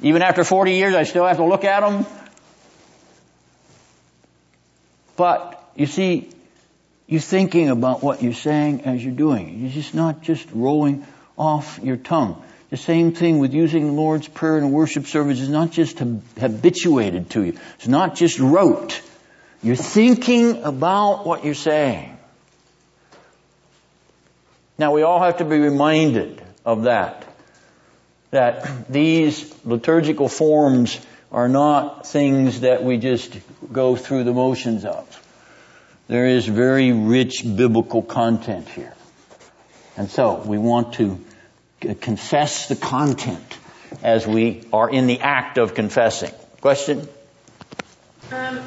Even after 40 years, I still have to look at them. But, you see, you're thinking about what you're saying as you're doing. You're just not just rolling off your tongue. The same thing with using the Lord's Prayer in a worship service is not just habituated to you. It's not just rote. You're thinking about what you're saying. Now we all have to be reminded of that. That these liturgical forms are not things that we just go through the motions of. There is very rich biblical content here. And so we want to confess the content as we are in the act of confessing. Question? Um,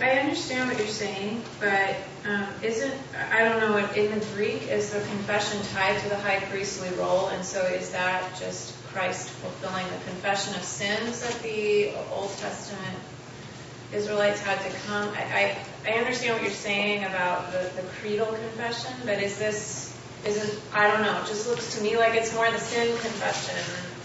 I understand what you're saying, but um, isn't I don't know in the Greek is the confession tied to the high priestly role, and so is that just Christ fulfilling the confession of sins that the Old Testament Israelites had to come? I, I, I understand what you're saying about the, the creedal confession, but is this isn't I don't know. It just looks to me like it's more the sin confession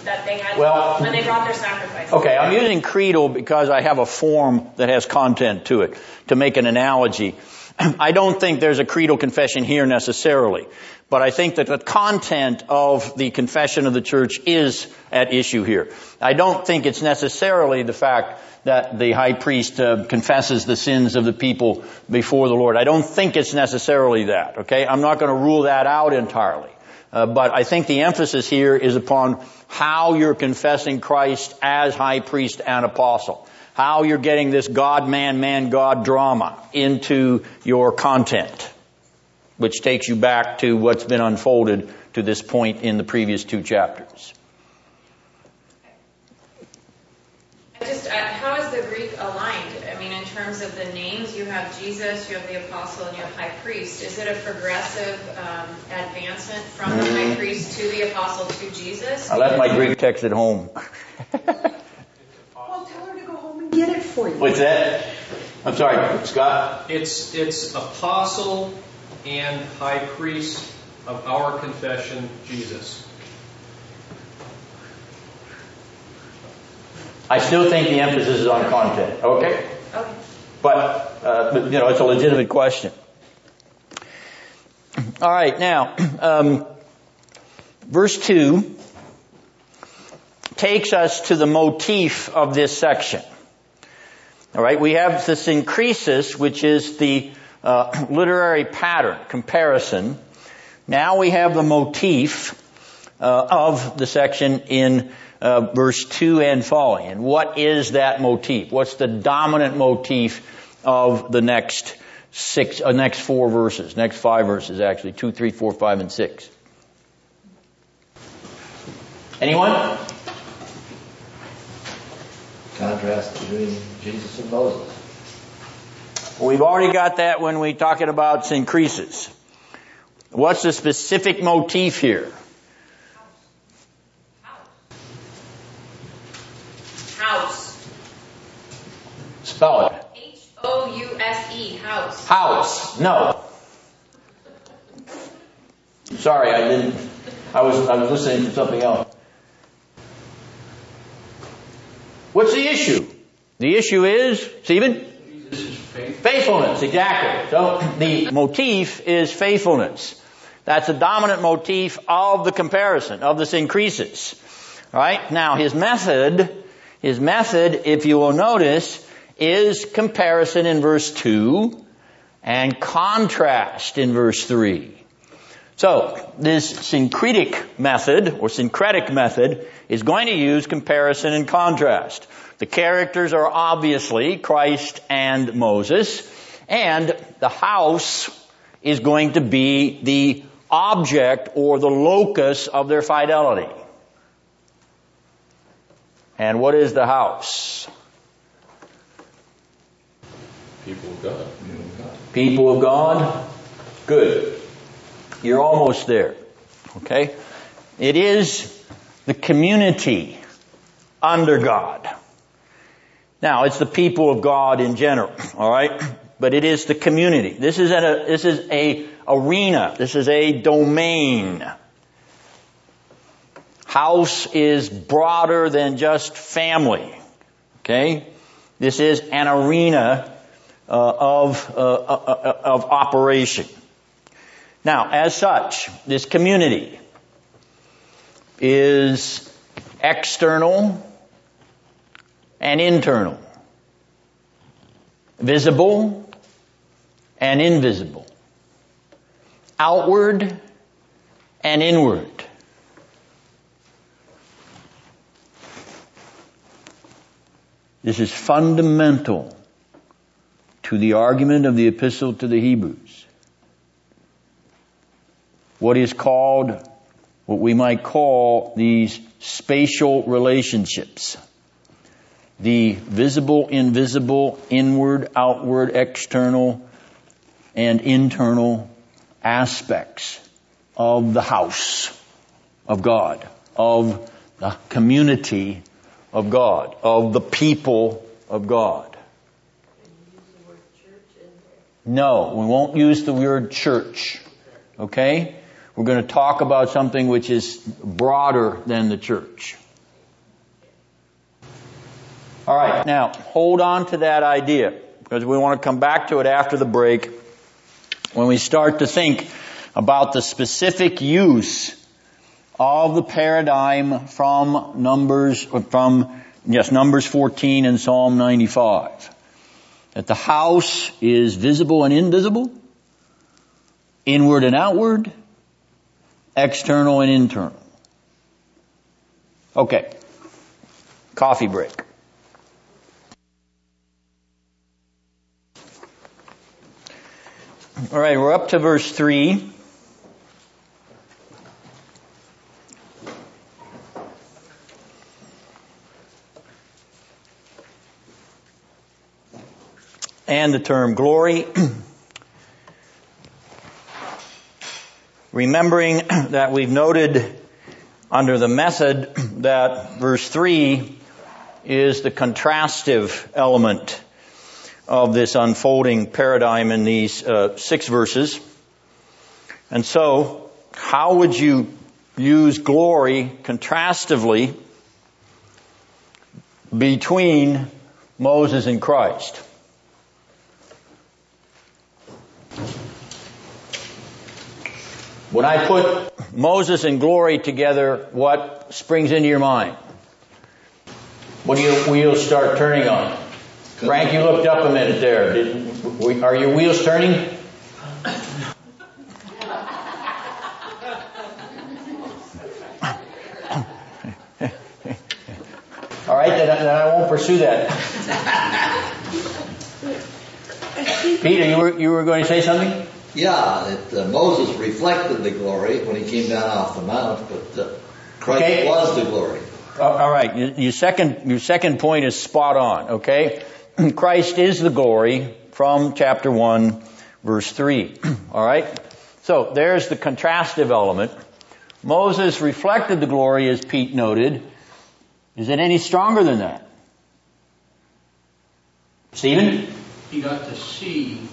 that they had well, when they brought their sacrifices. Okay, I'm using creedal because I have a form that has content to it to make an analogy. I don't think there's a creedal confession here necessarily, But I think that the content of the confession of the church is at issue here. I don't think it's necessarily the fact that the high priest uh, confesses the sins of the people before the Lord. I don't think it's necessarily that, okay? I'm not going to rule that out entirely. Uh, but I think the emphasis here is upon how you're confessing Christ as high priest and apostle. How you're getting this God, man, man, God drama into your content which takes you back to what's been unfolded to this point in the previous two chapters. Just uh, how is the Greek aligned? I mean, in terms of the names, you have Jesus, you have the apostle, and you have high priest. Is it a progressive um, advancement from the high priest to the apostle to Jesus? I left my Greek text at home. well, tell her to go home and get it for you. What's that? I'm sorry, Scott. It's it's apostle and high priest of our confession, Jesus. I still think the emphasis is on content. Okay? Okay. But, uh, but you know, it's a legitimate question. All right, now, um, verse 2 takes us to the motif of this section. All right, we have the synkrisis, which is the uh, literary pattern, comparison. Now we have the motif uh, of the section in uh, verse 2 and following. And what is that motif? What's the dominant motif of the next six, uh, next four verses, next five verses actually, two, three, four, five, and six? Anyone? Contrast between Jesus and Moses. We've already got that when we're talking about increases. What's the specific motif here? House. Spell it. H-O-U-S-E, house. House. No. Sorry, I didn't. I was I was listening to something else. What's the issue? The issue is, Stephen? Faithfulness, exactly. So the motif is faithfulness. That's the dominant motif of the comparison, of the synkrisis. Right? Now his method, his method, if you will notice, is comparison in verse 2 and contrast in verse 3. So, this syncretic method, or syncretic method, is going to use comparison and contrast. The characters are obviously Christ and Moses, and the house is going to be the object or the locus of their fidelity. And what is the house? People of God. People of God? Good. You're almost there. Okay? It is the community under God. Now, it's the people of God in general, alright? But it is the community. This is a, this is a arena. This is a domain. House is broader than just family. Okay? This is an arena uh, of, uh, uh, uh of operation. Now, as such, this community is external and internal, visible and invisible, outward and inward. This is fundamental to the argument of the epistle to the Hebrews. What is called, what we might call these spatial relationships the visible, invisible, inward, outward, external, and internal aspects of the house of God, of the community of God, of the people of God. No, we won't use the word church. Okay? We're going to talk about something which is broader than the church. All right, now hold on to that idea because we want to come back to it after the break when we start to think about the specific use of the paradigm from Numbers, from, yes, Numbers 14 and Psalm 95. That the house is visible and invisible, inward and outward, external and internal. Okay. Coffee break. All right, we're up to verse 3. And the term glory. Remembering that we've noted under the method that verse 3 is the contrastive element of this unfolding paradigm in these uh, six verses. And so, how would you use glory contrastively between Moses and Christ? When I put Moses and glory together, what springs into your mind? What do your wheels start turning on? Frank, you looked up a minute there. Did, are your wheels turning? All right, then, then I won't pursue that. Peter, you were you were going to say something? Yeah, that uh, Moses reflected the glory when he came down off the mount, but uh, Christ okay. was the glory. All right, your second your second point is spot on. Okay, Christ is the glory from chapter 1 verse 3. Alright? So there's the contrastive element. Moses reflected the glory as Pete noted. Is it any stronger than that? Stephen? He got to see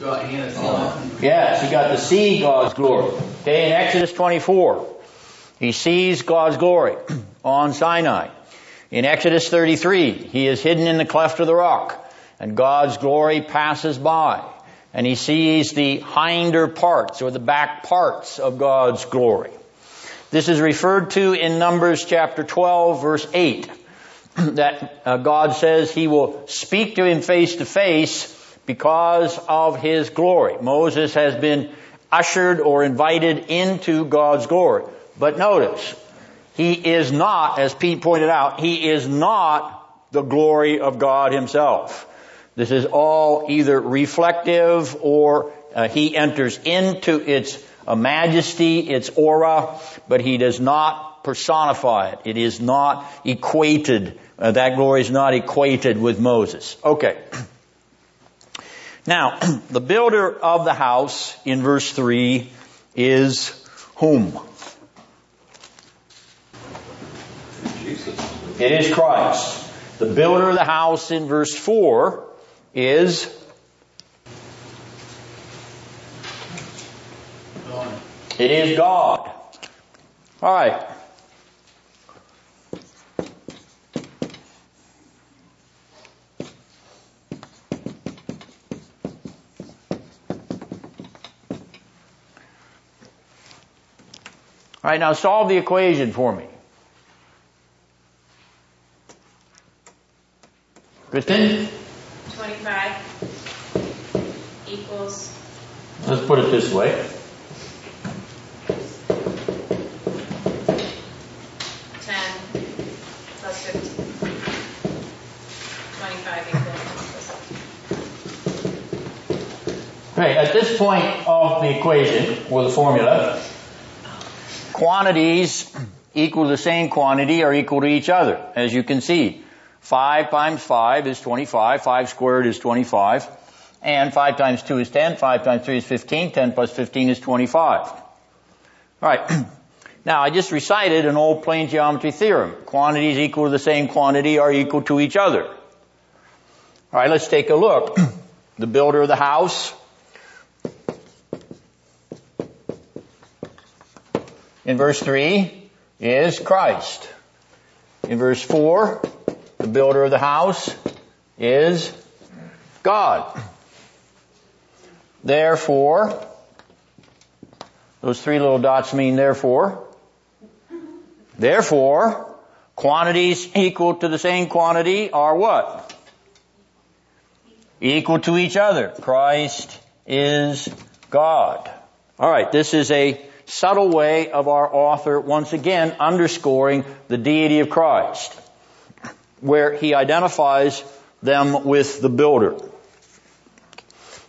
God. He oh. Yes, he got to see God's glory. Okay, in Exodus 24, he sees God's glory on Sinai. In Exodus 33, he is hidden in the cleft of the rock, and God's glory passes by, and he sees the hinder parts or the back parts of God's glory. This is referred to in Numbers chapter 12 verse 8, that uh, God says he will speak to him face to face because of his glory. Moses has been ushered or invited into God's glory. But notice, he is not, as Pete pointed out, he is not the glory of God himself. This is all either reflective or uh, he enters into its uh, majesty, its aura, but he does not personify it. It is not equated. Uh, that glory is not equated with Moses. Okay. Now, the builder of the house in verse 3 is whom? It is Christ. The builder of the house in verse 4 is It is God. All right. All right, now solve the equation for me. Kristen? 25 equals. Let's put it this way. 10 plus 15. 25 equals. Okay, at this point of the equation, or the formula, quantities equal to the same quantity are equal to each other, as you can see. 5 times 5 is 25. 5 squared is 25. And 5 times 2 is 10. 5 times 3 is 15. 10 plus 15 is 25. Alright. Now, I just recited an old plane geometry theorem. Quantities equal to the same quantity are equal to each other. Alright, let's take a look. The builder of the house in verse 3 is Christ. In verse 4, the builder of the house is God. Therefore, Those three little dots mean therefore. Therefore, quantities equal to the same quantity are what? Equal to each other. Christ is God. Alright, this is a subtle way of our author once again underscoring the deity of Christ, where he identifies them with the builder.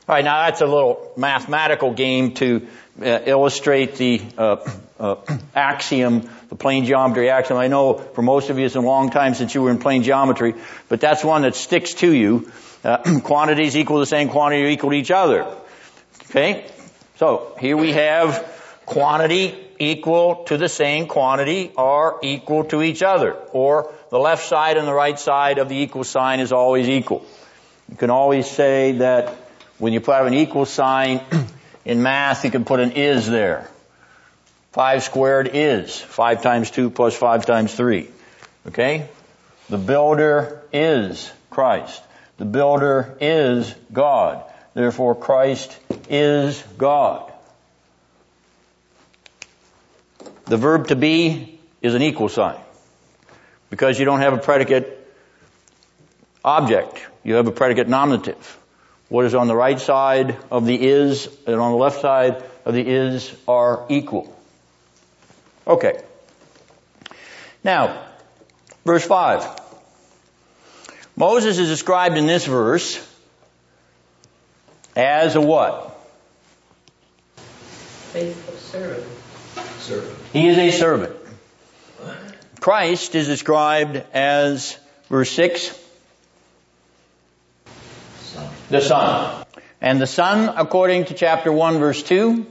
Alright, now that's a little mathematical game to uh, illustrate the uh, uh, axiom, the plane geometry axiom. I know for most of you it's a long time since you were in plane geometry, but that's one that sticks to you. Uh, quantities equal to the same quantity equal to each other. Okay? So, here we have quantity equal to the same quantity are equal to each other. Or the left side and the right side of the equal sign is always equal. You can always say that when you put an equal sign in math, you can put an is there. Five squared is five times two plus five times three. Okay? The builder is Christ. The builder is God. Therefore Christ is God. The verb to be is an equal sign. Because you don't have a predicate object. You have a predicate nominative. What is on the right side of the is and on the left side of the is are equal. Okay. Now, verse 5. Moses is described in this verse as a what? Faithful servant. Servant. He is a servant. Christ is described as, verse 6, Son. the Son. And the Son, according to chapter 1, verse 2,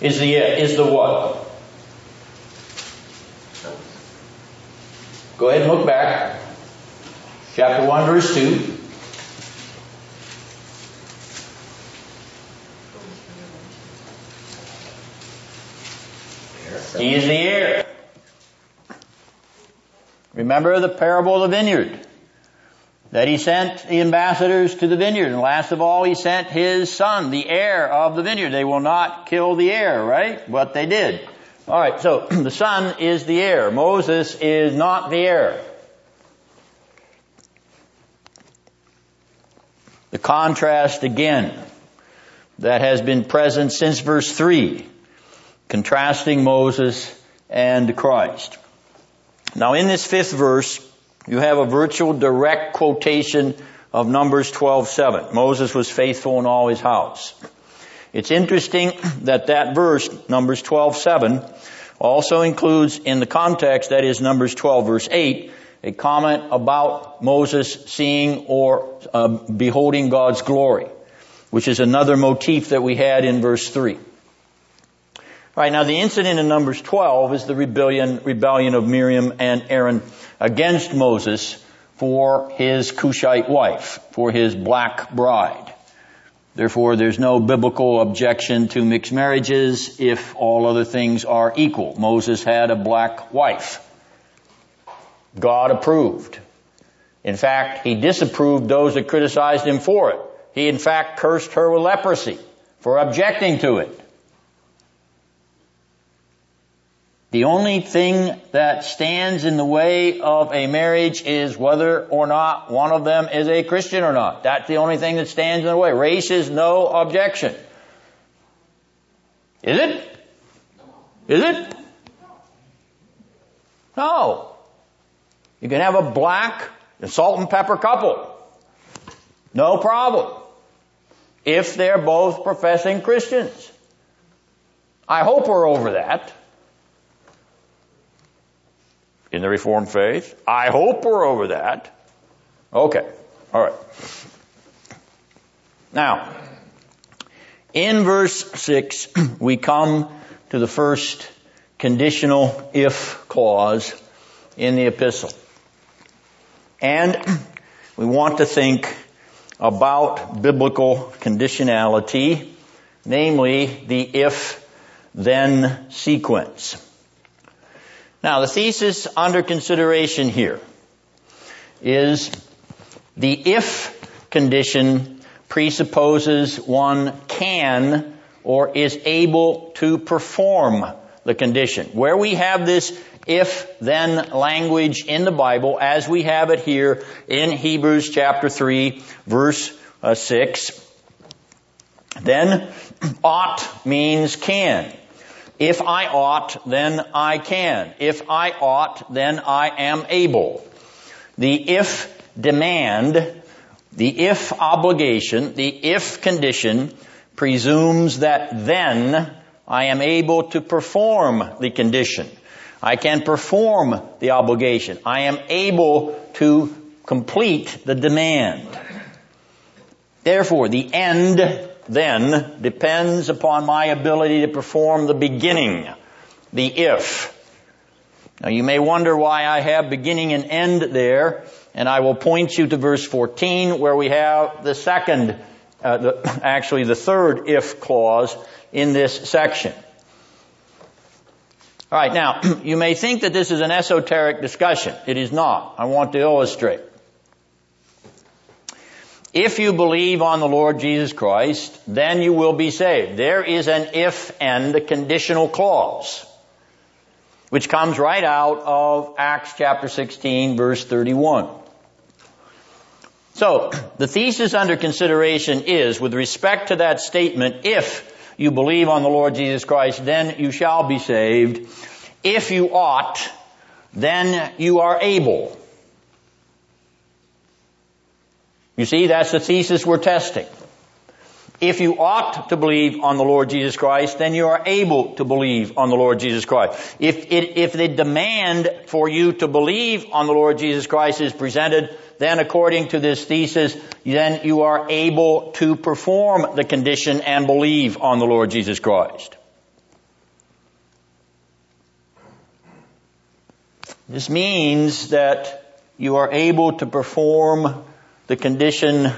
is the, is the what? Go ahead and look back. Chapter 1, verse 2. He is the heir. Remember the parable of the vineyard. That he sent the ambassadors to the vineyard, and last of all, he sent his son, the heir of the vineyard. They will not kill the heir, right? But they did. Alright, so the son is the heir. Moses is not the heir. The contrast again that has been present since verse 3 contrasting Moses and Christ. Now in this fifth verse, you have a virtual direct quotation of Numbers 12:7. Moses was faithful in all his house. It's interesting that that verse, Numbers 12:7, also includes in the context, that is Numbers 12 verse 8, a comment about Moses seeing or uh, beholding God's glory, which is another motif that we had in verse 3. Right now, the incident in Numbers 12 is the rebellion, rebellion of Miriam and Aaron against Moses for his Cushite wife, for his black bride. Therefore, there's no biblical objection to mixed marriages if all other things are equal. Moses had a black wife. God approved. In fact, he disapproved those that criticized him for it. He in fact cursed her with leprosy for objecting to it. The only thing that stands in the way of a marriage is whether or not one of them is a Christian or not. That's the only thing that stands in the way. Race is no objection. Is it? Is it? No. You can have a black and salt and pepper couple. No problem. If they're both professing Christians. I hope we're over that in the Reformed faith. I hope we're over that. Okay. All right. Now, in verse 6, we come to the first conditional if clause in the epistle. And we want to think about biblical conditionality, namely the if then sequence. Now, the thesis under consideration here is the if condition presupposes one can or is able to perform the condition. Where we have this if then language in the Bible as we have it here in Hebrews chapter 3 verse uh, 6, then ought means can. If I ought, then I can. If I ought, then I am able. The if demand, the if obligation, the if condition presumes that then I am able to perform the condition. I can perform the obligation. I am able to complete the demand. Therefore, the end then depends upon my ability to perform the beginning, the if. Now you may wonder why I have beginning and end there, and I will point you to verse 14 where we have the second, uh, the, actually the third if clause in this section. Alright, now, you may think that this is an esoteric discussion. It is not. I want to illustrate. If you believe on the Lord Jesus Christ, then you will be saved. There is an if and a conditional clause, which comes right out of Acts chapter 16 verse 31. So, the thesis under consideration is, with respect to that statement, if you believe on the Lord Jesus Christ, then you shall be saved. If you ought, then you are able. You see, that's the thesis we're testing. If you ought to believe on the Lord Jesus Christ, then you are able to believe on the Lord Jesus Christ. If, it, if the demand for you to believe on the Lord Jesus Christ is presented, then according to this thesis, then you are able to perform the condition and believe on the Lord Jesus Christ. This means that you are able to perform the condition,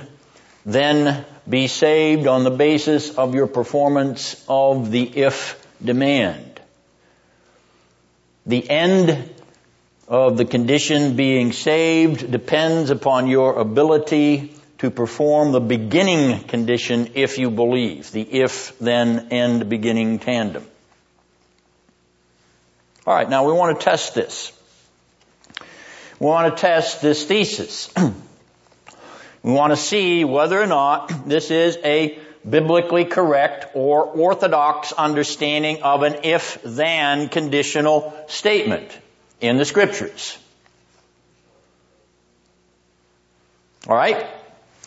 then be saved on the basis of your performance of the if demand. The end of the condition being saved depends upon your ability to perform the beginning condition if you believe. The if, then, end, beginning tandem. Alright, now we want to test this. We want to test this thesis. We want to see whether or not this is a biblically correct or orthodox understanding of an if-then conditional statement in the scriptures. Alright?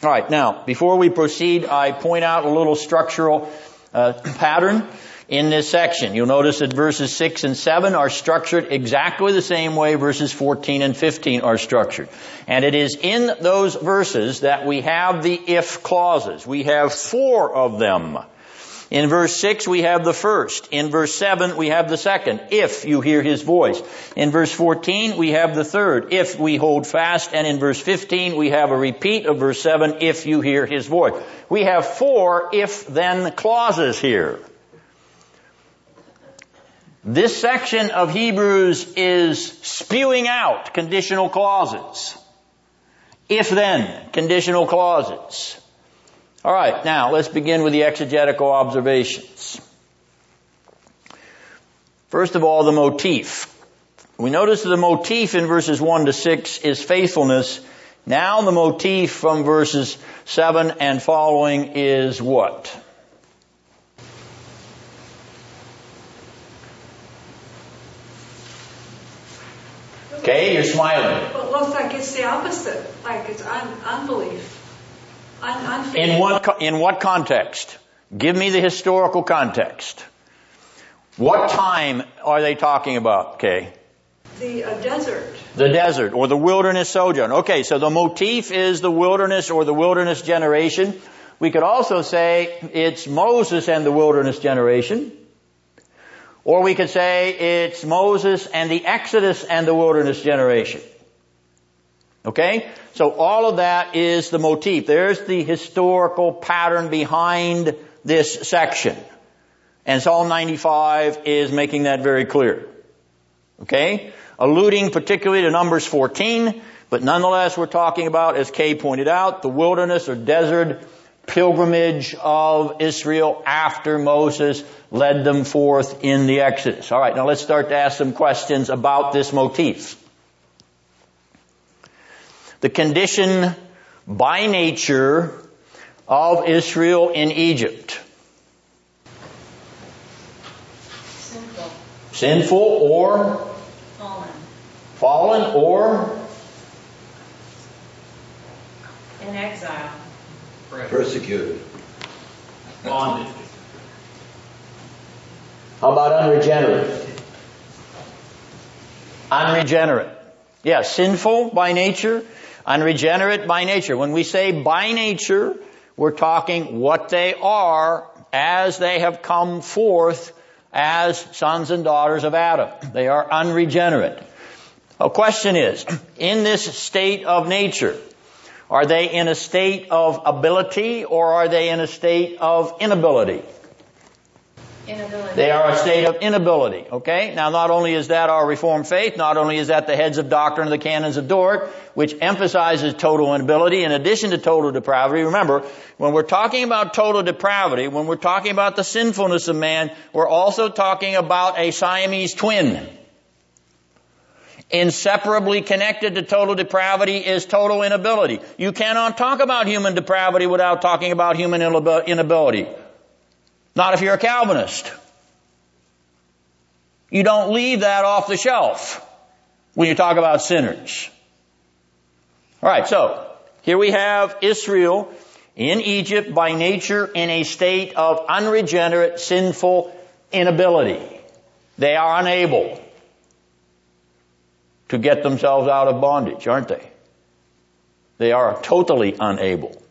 Alright, now, before we proceed, I point out a little structural uh, pattern in this section. You'll notice that verses 6 and 7 are structured exactly the same way verses 14 and 15 are structured. And it is in those verses that we have the if clauses. We have four of them. In verse 6 we have the first. In verse 7 we have the second, if you hear his voice. In verse 14 we have the third, if we hold fast. And in verse 15 we have a repeat of verse 7, if you hear his voice. We have four if then clauses here. This section of Hebrews is spewing out conditional clauses. If then, conditional clauses. Alright, now let's begin with the exegetical observations. First of all, the motif. We notice the motif in verses 1 to 6 is faithfulness. Now the motif from verses 7 and following is what? Okay, you're smiling. Well, looks like it's the opposite, like it's un- unbelief. Un- in what in what context? Give me the historical context. What time are they talking about? Okay. The uh, desert. The desert or the wilderness sojourn. Okay, so the motif is the wilderness or the wilderness generation. We could also say it's Moses and the wilderness generation. Or we could say it's Moses and the Exodus and the wilderness generation. Okay? So all of that is the motif. There's the historical pattern behind this section. And Psalm 95 is making that very clear. Okay? Alluding particularly to Numbers 14, but nonetheless we're talking about, as Kay pointed out, the wilderness or desert pilgrimage of Israel after Moses led them forth in the Exodus. All right, now let's start to ask some questions about this motif. The condition by nature of Israel in Egypt. Sinful. Sinful or Fallen. fallen or In exile. Persecuted. Bonded. How about unregenerate? Unregenerate. Yes, sinful by nature, unregenerate by nature. When we say by nature, we're talking what they are as they have come forth as sons and daughters of Adam. They are unregenerate. A question is, in this state of nature, are they in a state of ability or are they in a state of inability? Inability. They are a state of inability. Okay? Now not only is that our Reformed faith, not only is that the heads of doctrine of the canons of Dort, which emphasizes total inability in addition to total depravity. Remember, when we're talking about total depravity, when we're talking about the sinfulness of man, we're also talking about a Siamese twin. Inseparably connected to total depravity is total inability. You cannot talk about human depravity without talking about human inability. Not if you're a Calvinist. You don't leave that off the shelf when you talk about sinners. Alright, so here we have Israel in Egypt by nature in a state of unregenerate, sinful inability. They are unable to get themselves out of bondage, aren't they? They are totally unable.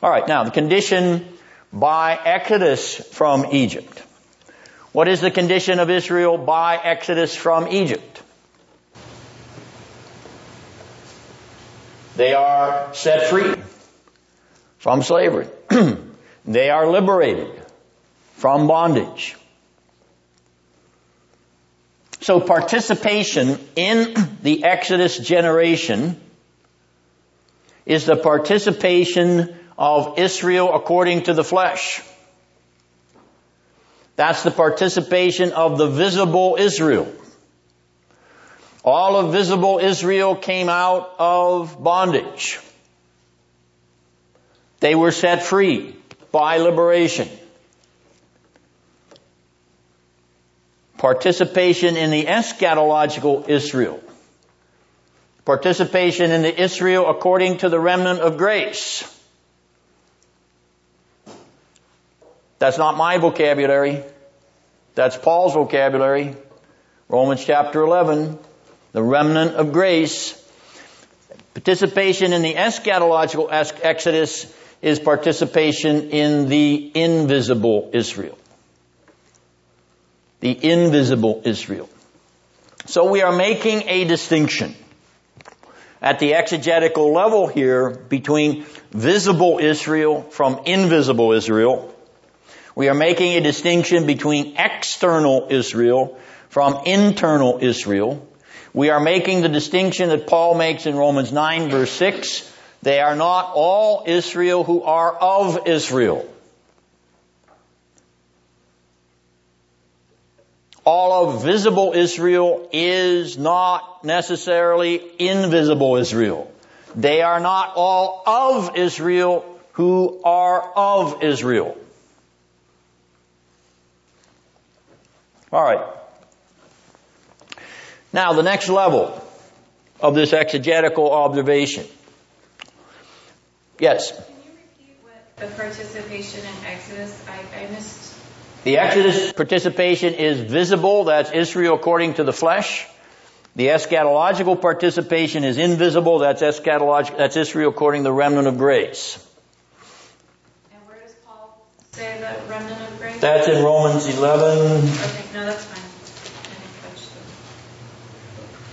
Alright, now the condition by exodus from Egypt. What is the condition of Israel by exodus from Egypt? They are set free from slavery. they are liberated from bondage. So participation in the Exodus generation is the participation of Israel according to the flesh. That's the participation of the visible Israel. All of visible Israel came out of bondage. They were set free by liberation. Participation in the eschatological Israel. Participation in the Israel according to the remnant of grace. That's not my vocabulary. That's Paul's vocabulary. Romans chapter 11, the remnant of grace. Participation in the eschatological exodus is participation in the invisible Israel. The invisible Israel. So we are making a distinction at the exegetical level here between visible Israel from invisible Israel we are making a distinction between external Israel from internal Israel. We are making the distinction that Paul makes in Romans 9 verse 6. They are not all Israel who are of Israel. All of visible Israel is not necessarily invisible Israel. They are not all of Israel who are of Israel. All right. Now, the next level of this exegetical observation. Yes? Can you repeat what the participation in Exodus? I, I missed. The Exodus participation is visible. That's Israel according to the flesh. The eschatological participation is invisible. That's eschatological. That's Israel according to the remnant of grace. And where does Paul say the remnant of grace? That's in Romans 11. Okay, no, that's fine. I didn't catch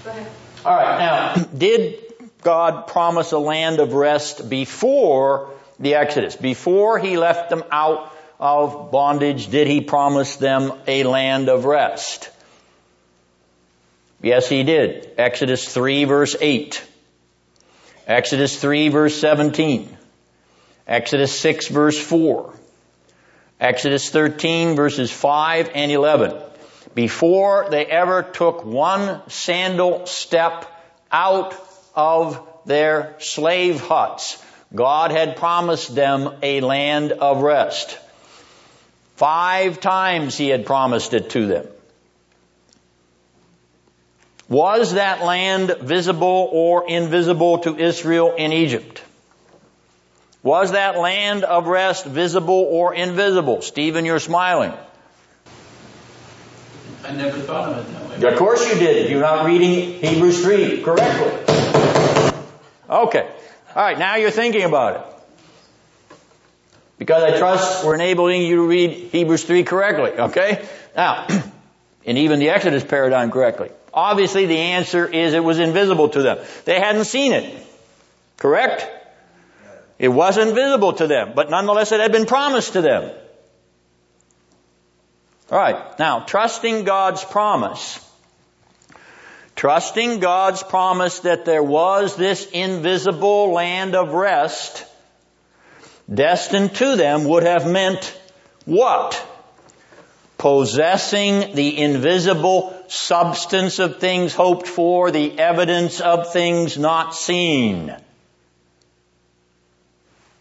that. Go ahead. All right. Now, did God promise a land of rest before the Exodus? Before He left them out of bondage, did He promise them a land of rest? Yes, He did. Exodus 3 verse 8. Exodus 3 verse 17. Exodus 6 verse 4. Exodus 13 verses 5 and 11. Before they ever took one sandal step out of their slave huts, God had promised them a land of rest. Five times He had promised it to them. Was that land visible or invisible to Israel in Egypt? Was that land of rest visible or invisible? Stephen, you're smiling. I never thought of it that way. Of course you did. You're not reading Hebrews 3 correctly. Okay. All right, now you're thinking about it. Because I trust we're enabling you to read Hebrews 3 correctly, okay? Now, and even the Exodus paradigm correctly. Obviously the answer is it was invisible to them. They hadn't seen it. Correct? It wasn't visible to them, but nonetheless it had been promised to them. Alright, now, trusting God's promise. Trusting God's promise that there was this invisible land of rest destined to them would have meant what? Possessing the invisible substance of things hoped for, the evidence of things not seen.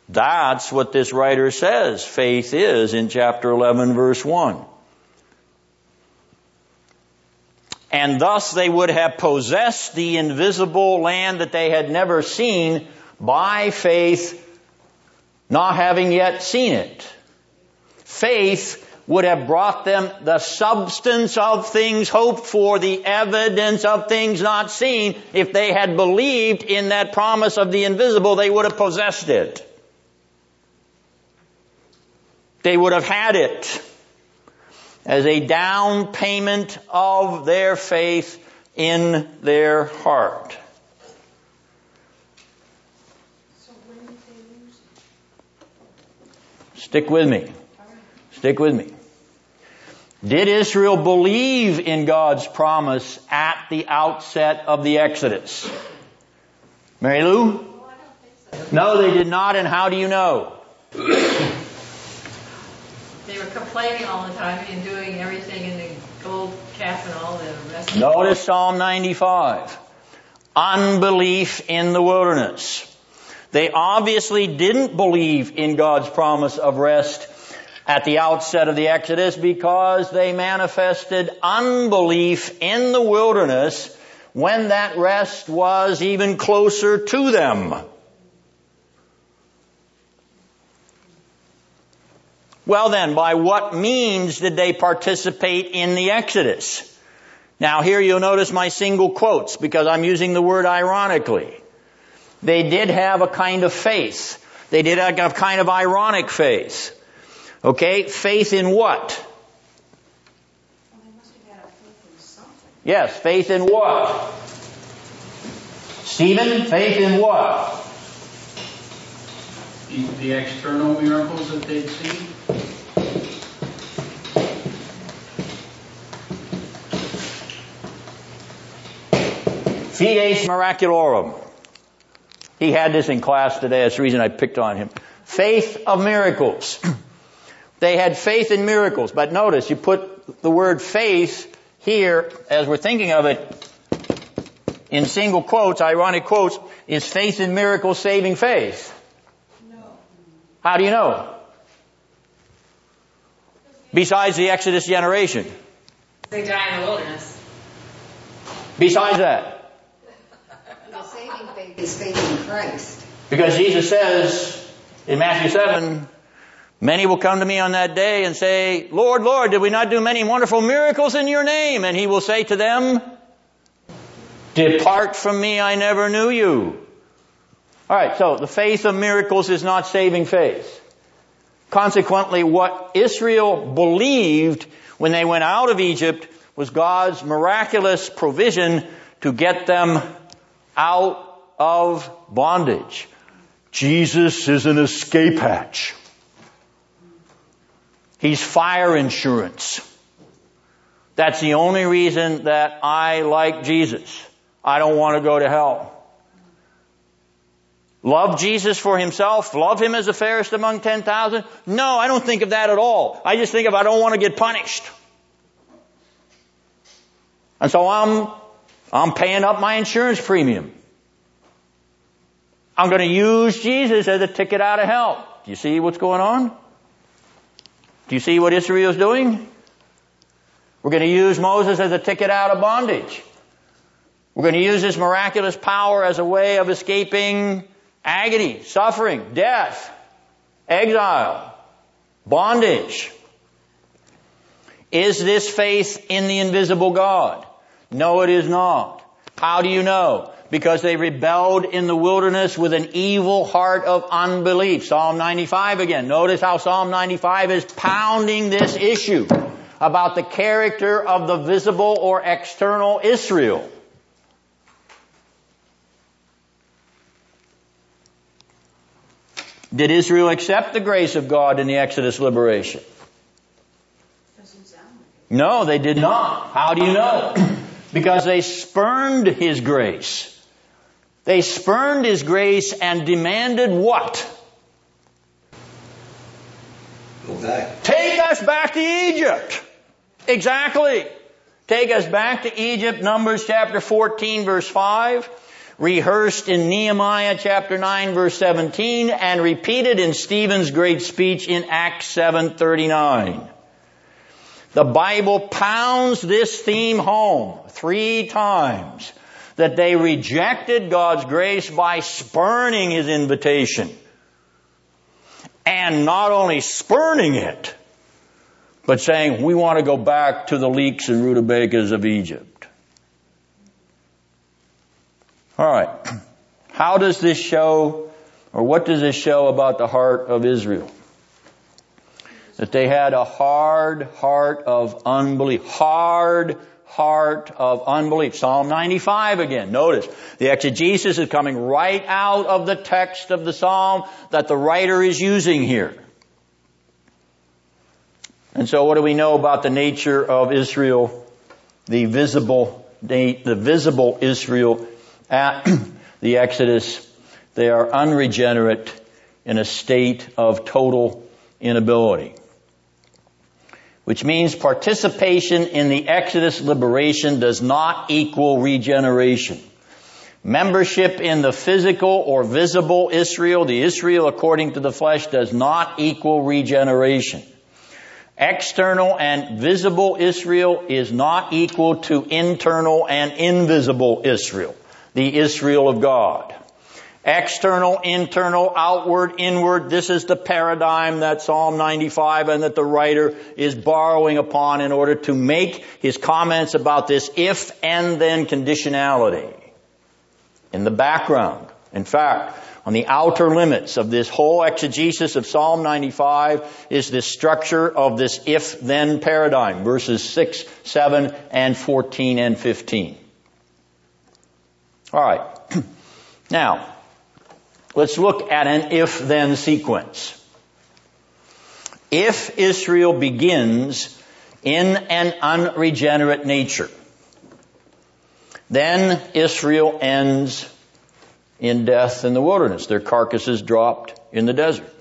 That's what this writer says faith is in chapter 11 verse 1. And thus they would have possessed the invisible land that they had never seen by faith, not having yet seen it. Faith would have brought them the substance of things hoped for, the evidence of things not seen. If they had believed in that promise of the invisible, they would have possessed it. They would have had it as a down payment of their faith in their heart. Stick with me. Stick with me. Did Israel believe in God's promise at the outset of the Exodus? Mary Lou? No, they did not, and how do you know? They were complaining all the time and doing everything in the gold calf and all the rest. Notice Psalm 95. Unbelief in the wilderness. They obviously didn't believe in God's promise of rest at the outset of the Exodus because they manifested unbelief in the wilderness when that rest was even closer to them. Well then, by what means did they participate in the Exodus? Now here you'll notice my single quotes because I'm using the word ironically. They did have a kind of faith. They did have a kind of ironic faith. Okay, faith in what? Yes, faith in what? Stephen, faith in what? The, the external miracles that they'd seen. Fides miraculorum. He had this in class today. That's the reason I picked on him. Faith of miracles. They had faith in miracles, but notice you put the word faith here as we're thinking of it in single quotes, ironic quotes, is faith in miracles saving faith? No. How do you know? Besides the Exodus generation. They die in the wilderness. Besides that. The saving faith is faith in Christ. Because Jesus says in Matthew 7, Many will come to me on that day and say, Lord, Lord, did we not do many wonderful miracles in your name? And he will say to them, Depart from me, I never knew you. Alright, so the faith of miracles is not saving faith. Consequently, what Israel believed when they went out of Egypt was God's miraculous provision to get them out of bondage. Jesus is an escape hatch. He's fire insurance. That's the only reason that I like Jesus. I don't want to go to hell. Love Jesus for himself? Love him as the fairest among 10,000? No, I don't think of that at all. I just think of I don't want to get punished. And so I'm, I'm paying up my insurance premium. I'm going to use Jesus as a ticket out of hell. Do you see what's going on? Do you see what Israel is doing? We're going to use Moses as a ticket out of bondage. We're going to use his miraculous power as a way of escaping agony, suffering, death, exile, bondage. Is this faith in the invisible God? No, it is not. How do you know? Because they rebelled in the wilderness with an evil heart of unbelief. Psalm 95 again. Notice how Psalm 95 is pounding this issue about the character of the visible or external Israel. Did Israel accept the grace of God in the Exodus liberation? No, they did not. How do you know? because they spurned His grace. They spurned His grace and demanded what? Go back. Take us back to Egypt. Exactly. Take us back to Egypt, Numbers chapter 14 verse 5 rehearsed in Nehemiah chapter 9 verse 17 and repeated in Stephen's great speech in Acts 7:39. The Bible pounds this theme home three times that they rejected God's grace by spurning his invitation. And not only spurning it, but saying, we want to go back to the leeks and rutabagas of Egypt. All right. How does this show, or what does this show about the heart of Israel? That they had a hard heart of unbelief. Hard heart of unbelief. Psalm 95 again. Notice the exegesis is coming right out of the text of the psalm that the writer is using here. And so what do we know about the nature of Israel, the visible, the visible Israel at the Exodus, they are unregenerate in a state of total inability. Which means participation in the Exodus liberation does not equal regeneration. Membership in the physical or visible Israel, the Israel according to the flesh, does not equal regeneration. External and visible Israel is not equal to internal and invisible Israel the Israel of God. External, internal, outward, inward. This is the paradigm that Psalm 95 and that the writer is borrowing upon in order to make his comments about this if and then conditionality. In the background, in fact, on the outer limits of this whole exegesis of Psalm 95 is this structure of this if then paradigm, verses 6, 7, and 14 and 15. All right. Now, let's look at an if then sequence. If Israel begins in an unregenerate nature, then Israel ends in death in the wilderness. Their carcasses dropped in the desert.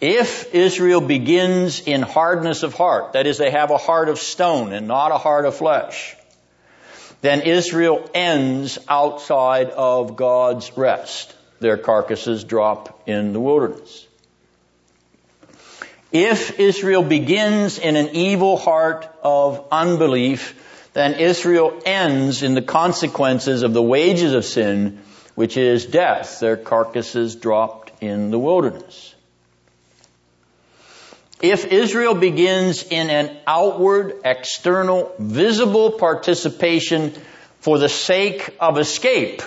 If Israel begins in hardness of heart, that is, they have a heart of stone and not a heart of flesh, then Israel ends outside of God's rest. Their carcasses drop in the wilderness. If Israel begins in an evil heart of unbelief, then Israel ends in the consequences of the wages of sin, which is death. Their carcasses dropped in the wilderness. If Israel begins in an outward, external, visible participation for the sake of escape,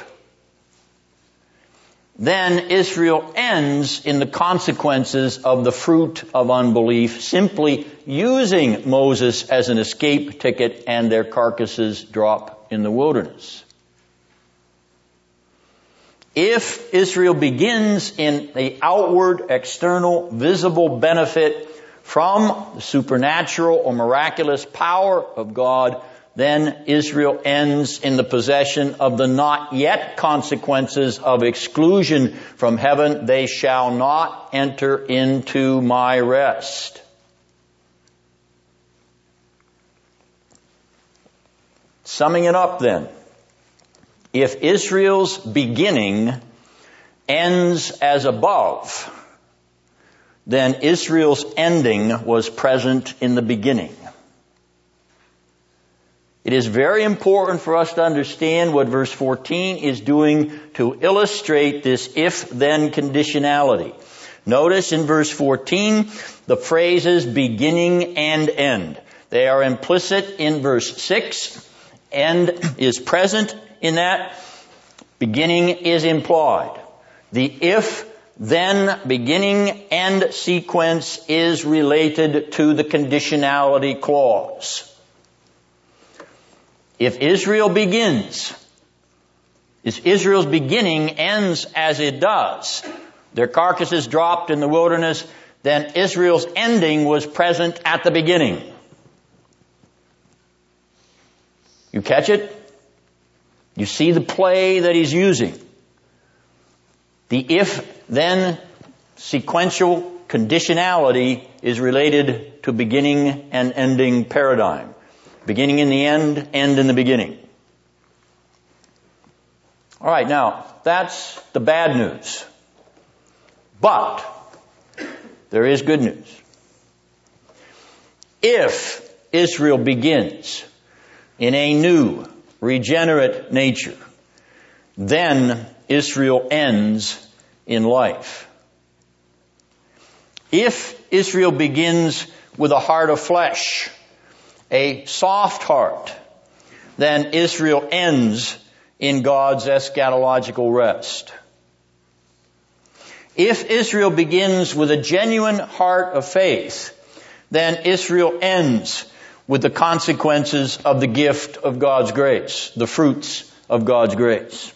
then Israel ends in the consequences of the fruit of unbelief, simply using Moses as an escape ticket and their carcasses drop in the wilderness. If Israel begins in the outward, external, visible benefit from the supernatural or miraculous power of God, then Israel ends in the possession of the not yet consequences of exclusion from heaven. They shall not enter into my rest. Summing it up then, if Israel's beginning ends as above, then Israel's ending was present in the beginning. It is very important for us to understand what verse 14 is doing to illustrate this if-then conditionality. Notice in verse 14 the phrases beginning and end. They are implicit in verse 6. End is present in that. Beginning is implied. The if then beginning end sequence is related to the conditionality clause. If Israel begins, if Israel's beginning ends as it does, their carcasses dropped in the wilderness, then Israel's ending was present at the beginning. You catch it? You see the play that he's using. The if then sequential conditionality is related to beginning and ending paradigm. Beginning in the end, end in the beginning. Alright, now, that's the bad news. But, there is good news. If Israel begins in a new, regenerate nature, then Israel ends in life. If Israel begins with a heart of flesh, a soft heart, then Israel ends in God's eschatological rest. If Israel begins with a genuine heart of faith, then Israel ends with the consequences of the gift of God's grace, the fruits of God's grace.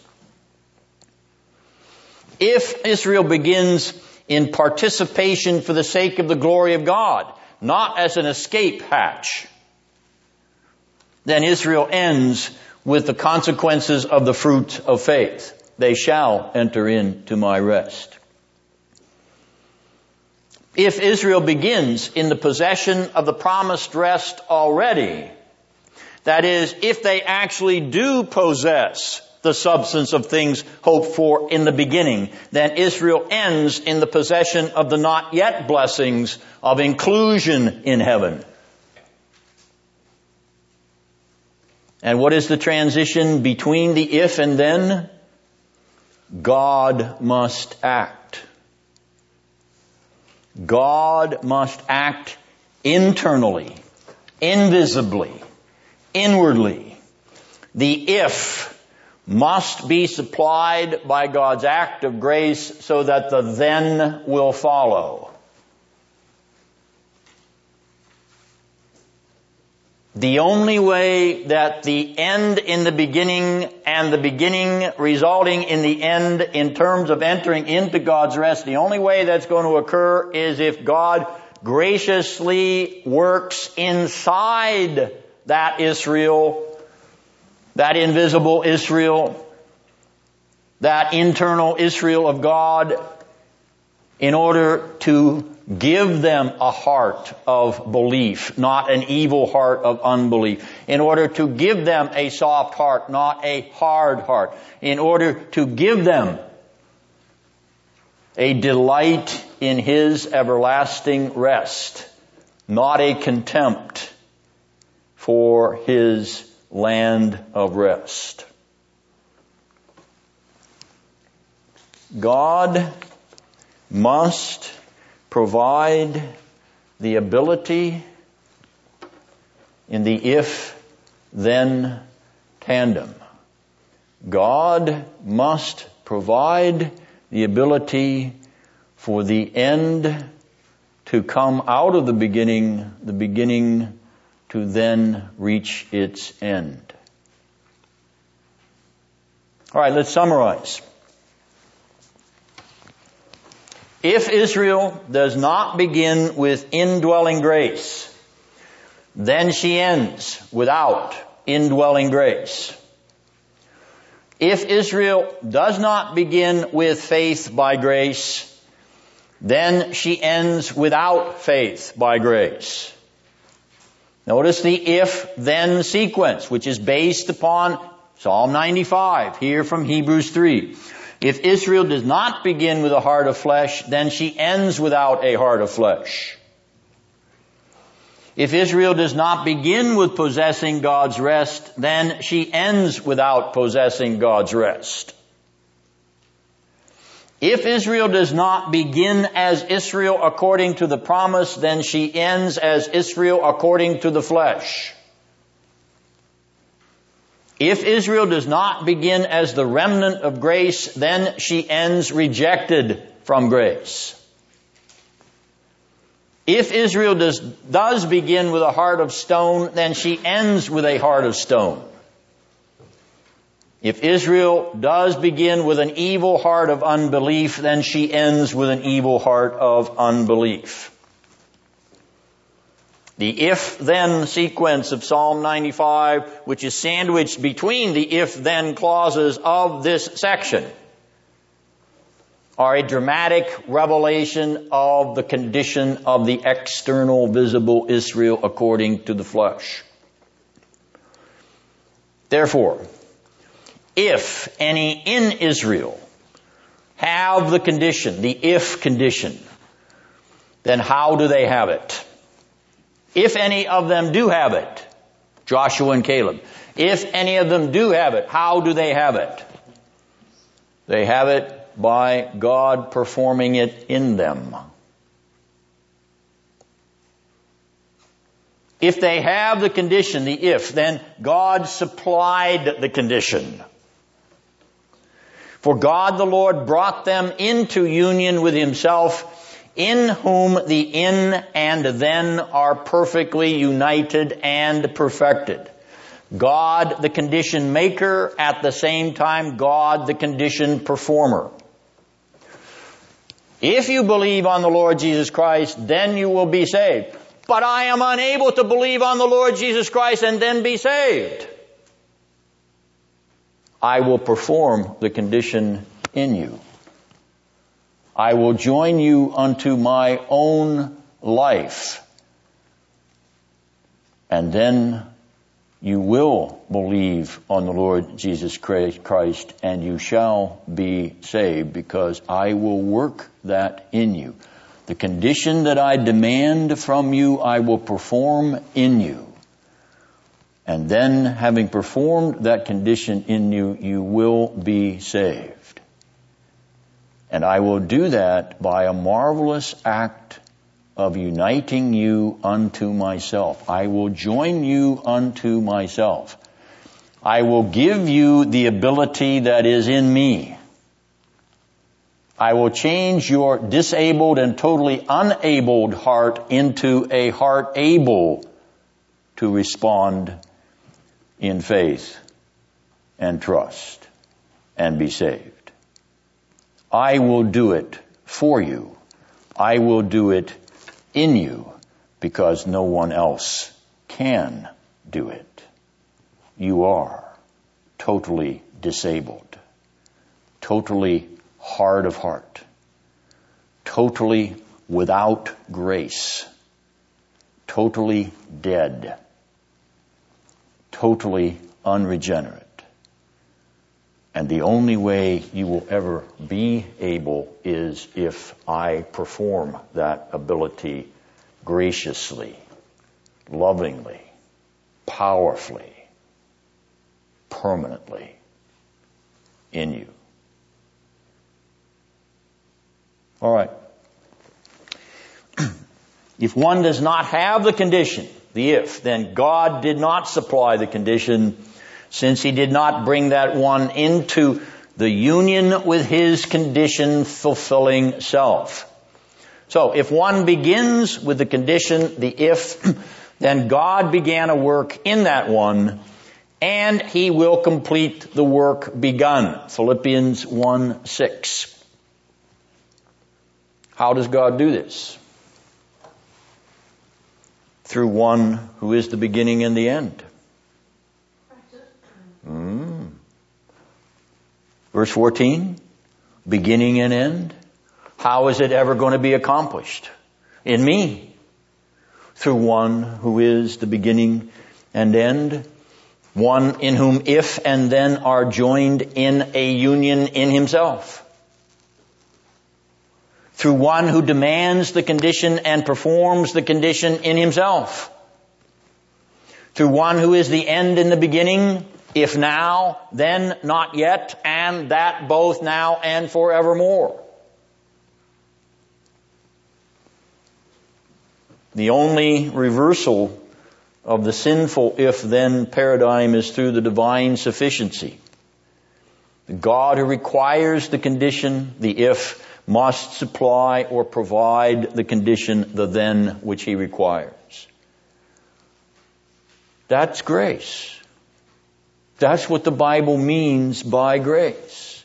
If Israel begins in participation for the sake of the glory of God, not as an escape hatch, then Israel ends with the consequences of the fruit of faith. They shall enter into my rest. If Israel begins in the possession of the promised rest already, that is, if they actually do possess the substance of things hoped for in the beginning, then Israel ends in the possession of the not yet blessings of inclusion in heaven. And what is the transition between the if and then? God must act. God must act internally, invisibly, inwardly. The if must be supplied by God's act of grace so that the then will follow. The only way that the end in the beginning and the beginning resulting in the end in terms of entering into God's rest, the only way that's going to occur is if God graciously works inside that Israel, that invisible Israel, that internal Israel of God in order to give them a heart of belief, not an evil heart of unbelief. In order to give them a soft heart, not a hard heart. In order to give them a delight in His everlasting rest, not a contempt for His land of rest. God must provide the ability in the if then tandem. God must provide the ability for the end to come out of the beginning, the beginning to then reach its end. Alright, let's summarize. If Israel does not begin with indwelling grace, then she ends without indwelling grace. If Israel does not begin with faith by grace, then she ends without faith by grace. Notice the if-then sequence, which is based upon Psalm 95, here from Hebrews 3. If Israel does not begin with a heart of flesh, then she ends without a heart of flesh. If Israel does not begin with possessing God's rest, then she ends without possessing God's rest. If Israel does not begin as Israel according to the promise, then she ends as Israel according to the flesh. If Israel does not begin as the remnant of grace, then she ends rejected from grace. If Israel does, does begin with a heart of stone, then she ends with a heart of stone. If Israel does begin with an evil heart of unbelief, then she ends with an evil heart of unbelief. The if-then sequence of Psalm 95, which is sandwiched between the if-then clauses of this section, are a dramatic revelation of the condition of the external visible Israel according to the flesh. Therefore, if any in Israel have the condition, the if condition, then how do they have it? If any of them do have it, Joshua and Caleb, if any of them do have it, how do they have it? They have it by God performing it in them. If they have the condition, the if, then God supplied the condition. For God the Lord brought them into union with himself, in whom the in and then are perfectly united and perfected. God the condition maker, at the same time God the condition performer. If you believe on the Lord Jesus Christ, then you will be saved. But I am unable to believe on the Lord Jesus Christ and then be saved. I will perform the condition in you. I will join you unto my own life. And then you will believe on the Lord Jesus Christ and you shall be saved because I will work that in you. The condition that I demand from you, I will perform in you. And then having performed that condition in you, you will be saved. And I will do that by a marvelous act of uniting you unto myself. I will join you unto myself. I will give you the ability that is in me. I will change your disabled and totally unabled heart into a heart able to respond in faith and trust and be saved. I will do it for you. I will do it in you because no one else can do it. You are totally disabled, totally hard of heart, totally without grace, totally dead, totally unregenerate. And the only way you will ever be able is if I perform that ability graciously, lovingly, powerfully, permanently in you. All right. if one does not have the condition, the if, then God did not supply the condition since he did not bring that one into the union with his condition fulfilling self. So if one begins with the condition, the if, then God began a work in that one and he will complete the work begun. Philippians 1 6. How does God do this? through one who is the beginning and the end. Mm. Verse 14, beginning and end. How is it ever going to be accomplished? In me. Through one who is the beginning and end. One in whom if and then are joined in a union in himself. Through one who demands the condition and performs the condition in himself. Through one who is the end in the beginning, if now, then not yet, and that both now and forevermore. The only reversal of the sinful if then paradigm is through the divine sufficiency. The God who requires the condition, the if, must supply or provide the condition, the then, which he requires. That's grace. That's what the Bible means by grace.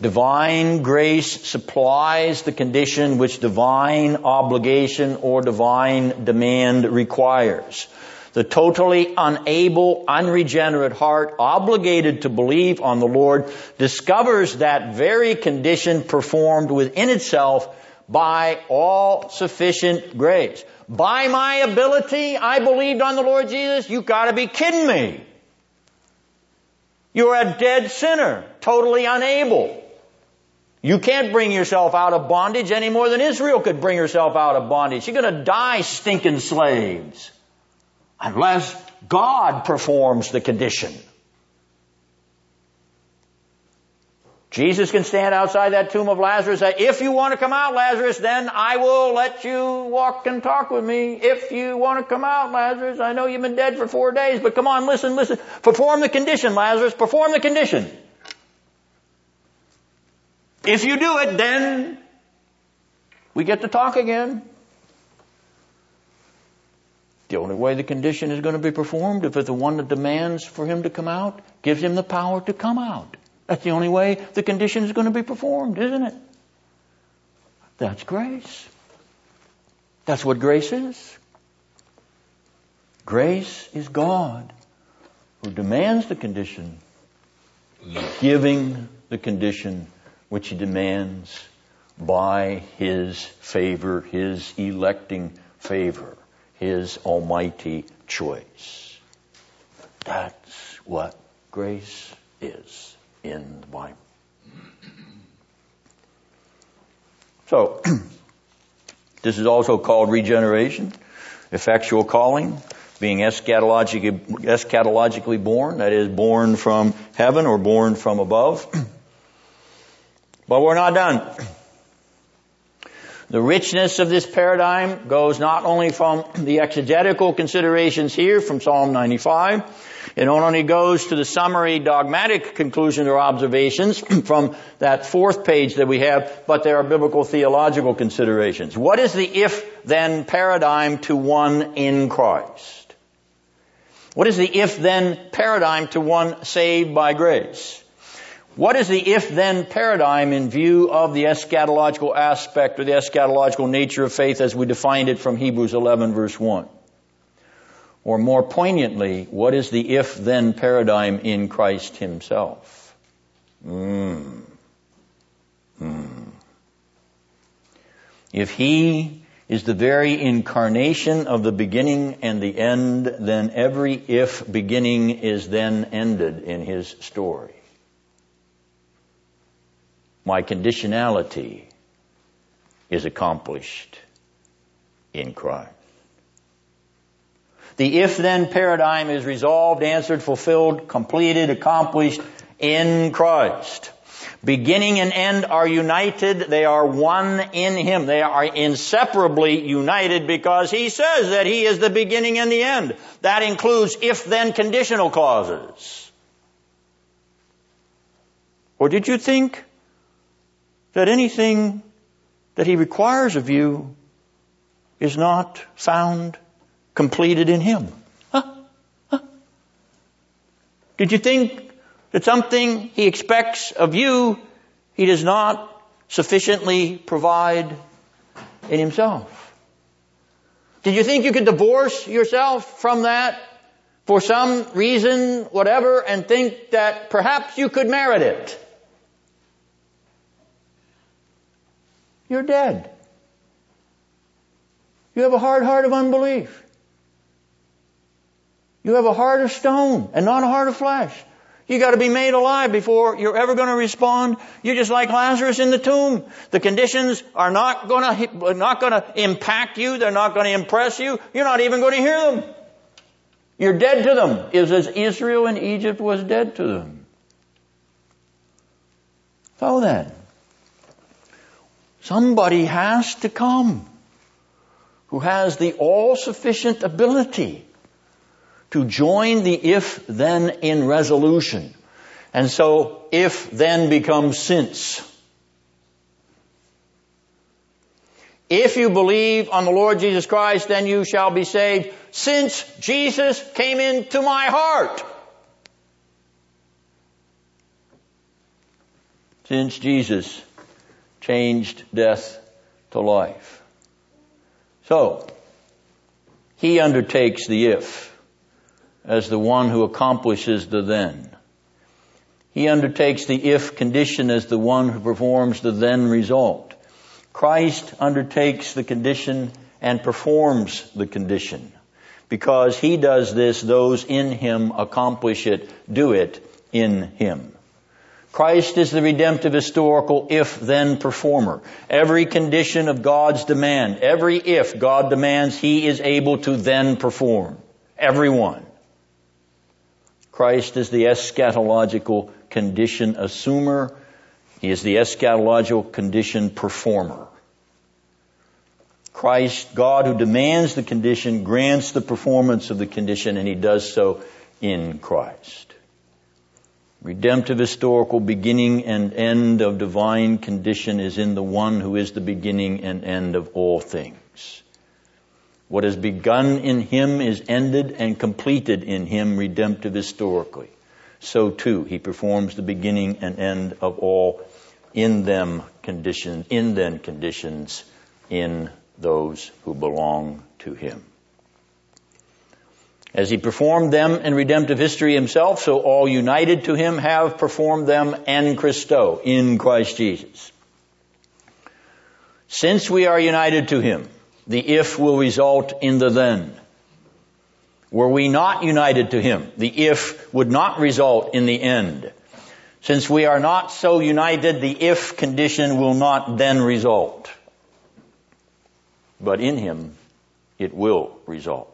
Divine grace supplies the condition which divine obligation or divine demand requires. The totally unable, unregenerate heart, obligated to believe on the Lord, discovers that very condition performed within itself by all sufficient grace. By my ability, I believed on the Lord Jesus? You gotta be kidding me. You're a dead sinner, totally unable. You can't bring yourself out of bondage any more than Israel could bring herself out of bondage. You're gonna die stinking slaves. Unless God performs the condition. Jesus can stand outside that tomb of Lazarus and say, if you want to come out, Lazarus, then I will let you walk and talk with me. If you want to come out, Lazarus, I know you've been dead for four days, but come on, listen, listen. Perform the condition, Lazarus. Perform the condition. If you do it, then we get to talk again. The only way the condition is going to be performed if it's the one that demands for him to come out, gives him the power to come out. That's the only way the condition is going to be performed, isn't it? That's grace. That's what grace is. Grace is God who demands the condition, giving the condition which he demands by his favor, his electing favor, his almighty choice. That's what grace is in the Bible. So, this is also called regeneration, effectual calling, being eschatologically, eschatologically born, that is, born from heaven or born from above. But we're not done. The richness of this paradigm goes not only from the exegetical considerations here from Psalm 95, it not only goes to the summary dogmatic conclusions or observations from that fourth page that we have, but there are biblical theological considerations. What is the if then paradigm to one in Christ? What is the if then paradigm to one saved by grace? What is the if then paradigm in view of the eschatological aspect or the eschatological nature of faith as we defined it from Hebrews 11 verse 1? Or more poignantly, what is the if then paradigm in Christ himself? Mm. Mm. If he is the very incarnation of the beginning and the end, then every if beginning is then ended in his story my conditionality is accomplished in Christ. The if then paradigm is resolved, answered, fulfilled, completed, accomplished in Christ. Beginning and end are united. They are one in Him. They are inseparably united because He says that He is the beginning and the end. That includes if then conditional clauses. Or did you think that anything that He requires of you is not found completed in Him. Huh? Huh? Did you think that something He expects of you, He does not sufficiently provide in Himself? Did you think you could divorce yourself from that for some reason, whatever, and think that perhaps you could merit it. You're dead. You have a hard heart of unbelief. You have a heart of stone and not a heart of flesh. You got to be made alive before you're ever going to respond. You're just like Lazarus in the tomb. The conditions are not going to not to impact you. They're not going to impress you. You're not even going to hear them. You're dead to them. Is as Israel in Egypt was dead to them. So then, somebody has to come who has the all-sufficient ability to join the if then in resolution. And so if then becomes since. If you believe on the Lord Jesus Christ, then you shall be saved since Jesus came into my heart. Since Jesus changed death to life. So, he undertakes the if as the one who accomplishes the then. He undertakes the if condition as the one who performs the then result. Christ undertakes the condition and performs the condition. Because he does this, those in him accomplish it, do it in him. Christ is the redemptive historical if then performer. Every condition of God's demand, every if God demands, he is able to then perform. Every one. Christ is the eschatological condition assumer. He is the eschatological condition performer. Christ, God who demands the condition, grants the performance of the condition, and he does so in Christ. Redemptive historical beginning and end of divine condition is in the one who is the beginning and end of all things. What has begun in him is ended and completed in him redemptive historically. So too, he performs the beginning and end of all in them conditions, in them conditions in those who belong to him. As he performed them in redemptive history himself, so all united to him have performed them en Christo, in Christ Jesus. Since we are united to him, the if will result in the then. Were we not united to Him, the if would not result in the end. Since we are not so united, the if condition will not then result. But in Him, it will result.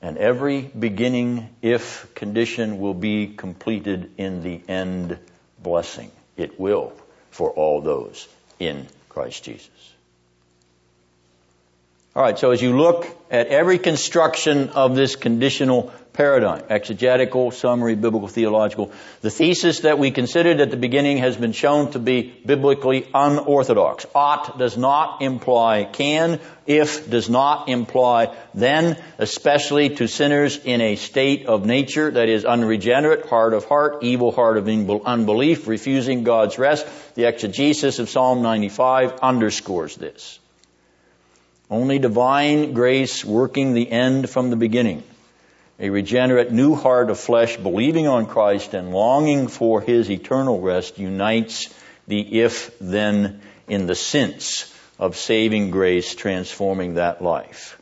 And every beginning if condition will be completed in the end blessing. It will for all those in Christ Jesus. All right, so as you look at every construction of this conditional paradigm, exegetical, summary, biblical, theological, the thesis that we considered at the beginning has been shown to be biblically unorthodox. Ought does not imply can, if does not imply then, especially to sinners in a state of nature that is unregenerate, hard of heart, evil heart of unbelief, refusing God's rest. The exegesis of Psalm 95 underscores this. Only divine grace working the end from the beginning. A regenerate new heart of flesh believing on Christ and longing for his eternal rest unites the if then in the sense of saving grace transforming that life.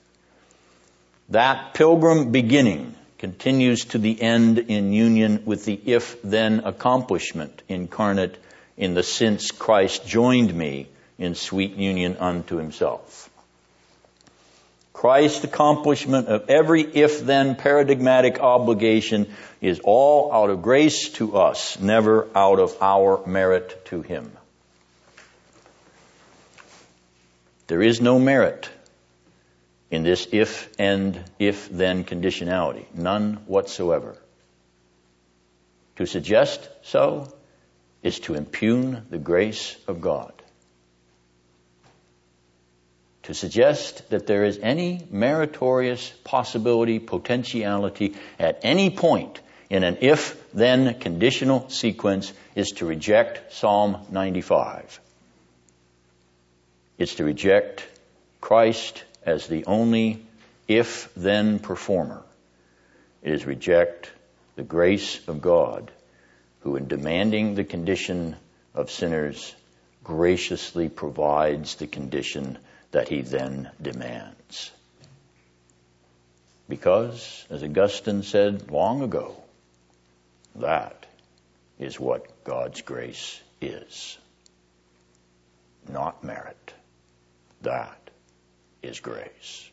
That pilgrim beginning continues to the end in union with the if then accomplishment incarnate in the sense Christ joined me in sweet union unto himself. Christ's accomplishment of every if then paradigmatic obligation is all out of grace to us, never out of our merit to Him. There is no merit in this if and if then conditionality. None whatsoever. To suggest so is to impugn the grace of God to suggest that there is any meritorious possibility, potentiality at any point in an if then conditional sequence is to reject Psalm 95. It's to reject Christ as the only if then performer It is reject the grace of God, who in demanding the condition of sinners graciously provides the condition that he then demands. Because, as Augustine said long ago, that is what God's grace is. Not merit. That is grace.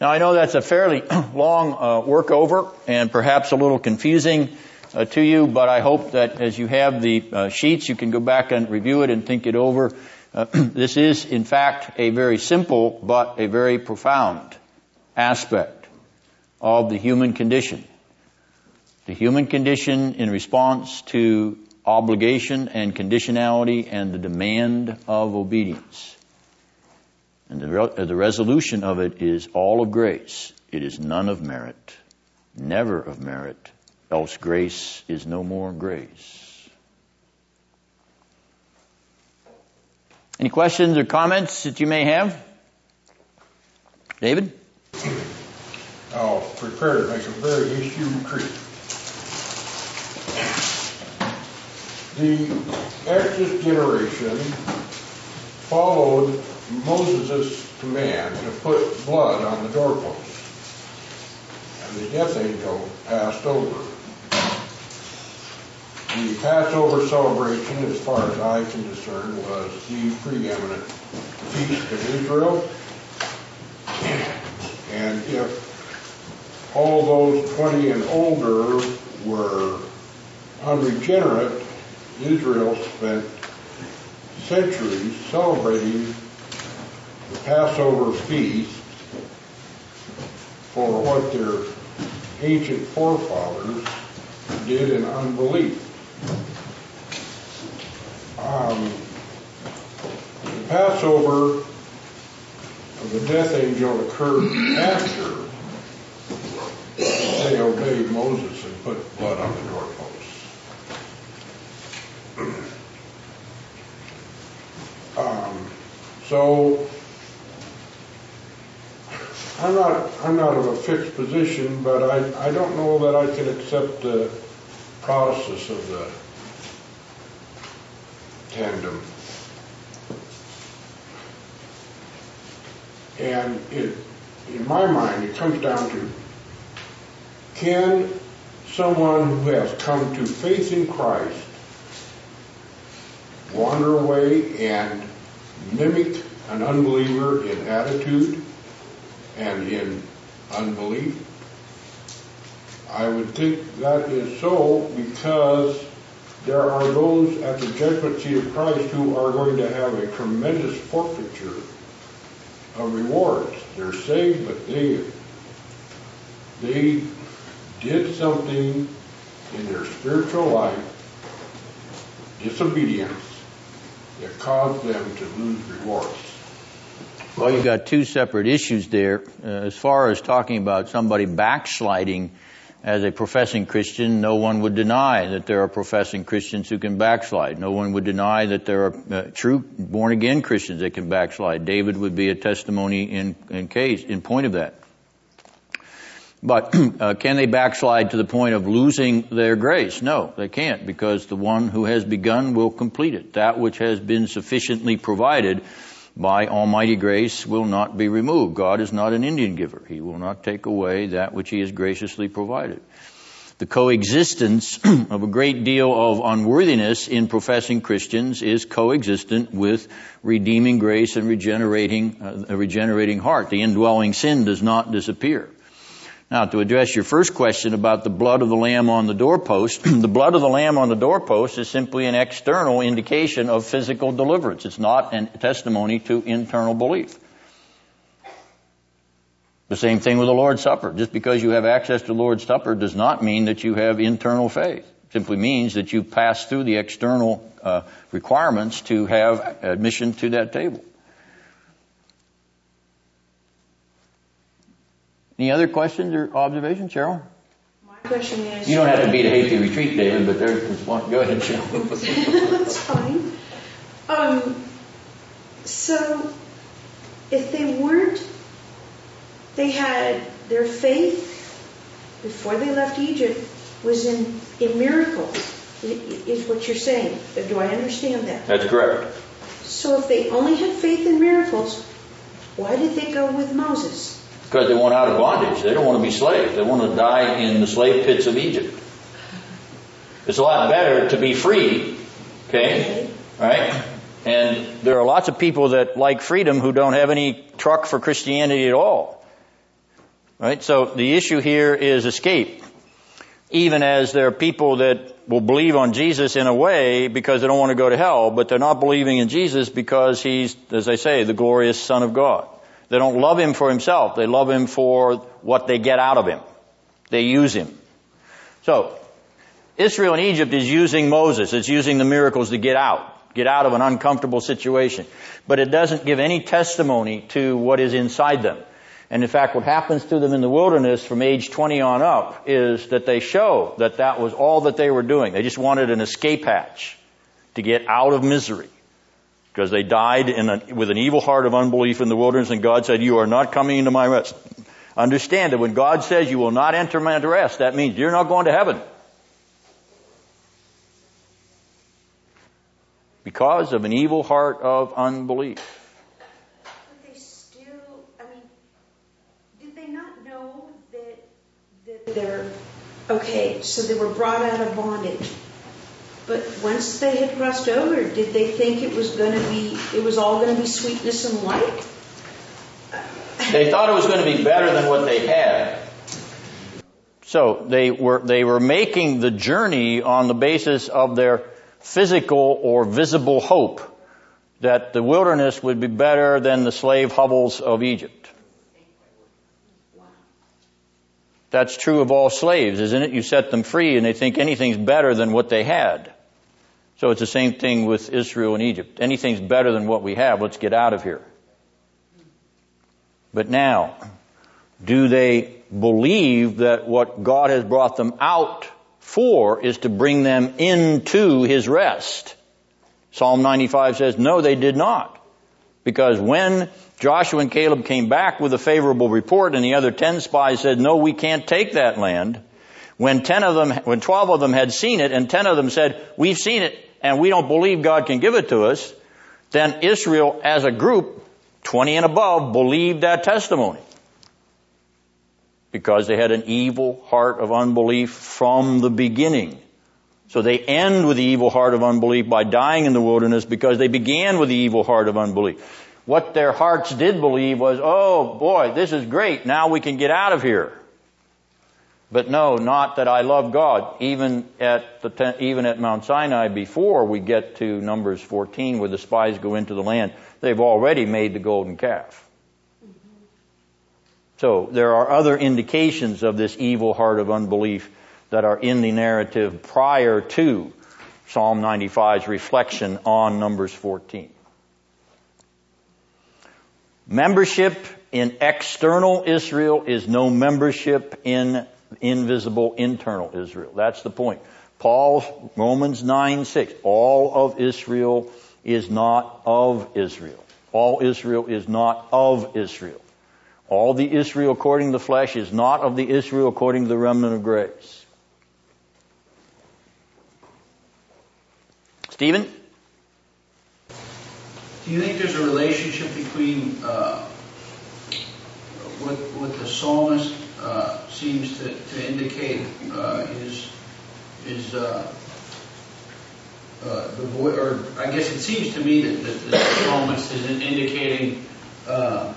Now I know that's a fairly long uh, workover and perhaps a little confusing uh, to you, but I hope that as you have the uh, sheets, you can go back and review it and think it over. Uh, this is, in fact, a very simple but a very profound aspect of the human condition. The human condition in response to obligation and conditionality and the demand of obedience. And the, re- the resolution of it is all of grace. It is none of merit, never of merit, else grace is no more grace. Any questions or comments that you may have? David? I'll prepare to make a very issue retreat. The Exodus generation followed Moses' command to put blood on the doorposts. And the death angel passed over. The Passover celebration, as far as I can discern, was the preeminent feast of Israel. And if all those 20 and older were unregenerate, Israel spent centuries celebrating the Passover feast for what their ancient forefathers did in unbelief. Um, the Passover of the death angel occurred after they obeyed Moses and put blood on the doorposts. Um, so I'm not I'm not of a fixed position, but I, I don't know that I can accept the process of the tandem. And it, in my mind, it comes down to can someone who has come to faith in Christ wander away and mimic an unbeliever in attitude and in unbelief? I would think that is so because there are those at the judgment seat of Christ who are going to have a tremendous forfeiture of rewards. They're saved, but they they did something in their spiritual life, disobedience, that caused them to lose rewards. Well, you've got two separate issues there. Uh, as far as talking about somebody backsliding as a professing Christian, no one would deny that there are professing Christians who can backslide. No one would deny that there are uh, true born again Christians that can backslide. David would be a testimony in, in case, in point of that. But uh, can they backslide to the point of losing their grace? No, they can't because the one who has begun will complete it. That which has been sufficiently provided by almighty grace will not be removed. God is not an Indian giver. He will not take away that which he has graciously provided. The coexistence of a great deal of unworthiness in professing Christians is coexistent with redeeming grace and regenerating, uh, a regenerating heart. The indwelling sin does not disappear. Now, to address your first question about the blood of the lamb on the doorpost, the blood of the lamb on the doorpost is simply an external indication of physical deliverance. It's not a testimony to internal belief. The same thing with the Lord's Supper. Just because you have access to the Lord's Supper does not mean that you have internal faith. It simply means that you pass through the external uh, requirements to have admission to that table. Any other questions or observations, Cheryl? My question is. You don't have to be at a hasty retreat, David, but there's one. Go ahead, Cheryl. That's fine. Um, so, if they weren't, they had their faith before they left Egypt was in, in miracles, is what you're saying. Do I understand that? That's correct. So if they only had faith in miracles, why did they go with Moses? Because they want out of bondage. They don't want to be slaves. They want to die in the slave pits of Egypt. It's a lot better to be free, okay? Right? And there are lots of people that like freedom who don't have any truck for Christianity at all. Right? So the issue here is escape. Even as there are people that will believe on Jesus in a way because they don't want to go to hell, but they're not believing in Jesus because he's, as I say, the glorious Son of God. They don't love him for himself. They love him for what they get out of him. They use him. So, Israel and Egypt is using Moses. It's using the miracles to get out, get out of an uncomfortable situation. But it doesn't give any testimony to what is inside them. And in fact, what happens to them in the wilderness from age 20 on up is that they show that that was all that they were doing. They just wanted an escape hatch to get out of misery. Because they died a, with an evil heart of unbelief in the wilderness and God said, you are not coming into my rest. Understand that when God says you will not enter my rest, that means you're not going to heaven. Because of an evil heart of unbelief. But they still, I mean, did they not know that, that they're, okay, so they were brought out of bondage. But once they had crossed over, did they think it was going to be, it was all going to be sweetness and light? They thought it was going to be better than what they had. So they were, they were making the journey on the basis of their physical or visible hope that the wilderness would be better than the slave hovels of Egypt. That's true of all slaves, isn't it? You set them free and they think anything's better than what they had. So it's the same thing with Israel and Egypt. Anything's better than what we have. Let's get out of here. But now, do they believe that what God has brought them out for is to bring them into His rest? Psalm 95 says, no, they did not. Because when Joshua and Caleb came back with a favorable report and the other 10 spies said, no, we can't take that land, when 10 of them, when 12 of them had seen it and 10 of them said, we've seen it and we don't believe God can give it to us, then Israel as a group, 20 and above, believed that testimony. Because they had an evil heart of unbelief from the beginning. So they end with the evil heart of unbelief by dying in the wilderness because they began with the evil heart of unbelief. What their hearts did believe was, oh boy, this is great, now we can get out of here. But no, not that I love God. Even at the ten, even at Mount Sinai, before we get to Numbers 14, where the spies go into the land, they've already made the golden calf. Mm-hmm. So there are other indications of this evil heart of unbelief that are in the narrative prior to Psalm 95's reflection on Numbers 14. Membership in external Israel is no membership in invisible internal Israel. That's the point. Paul's Romans 9, 6. All of Israel is not of Israel. All Israel is not of Israel. All the Israel according to the flesh is not of the Israel according to the remnant of grace. Stephen? Do you think there's a relationship between uh, what, what the psalmist seems to, indicate uh, is uh, uh, the voice, or I guess it seems to me that, the psalmist is indicating uh,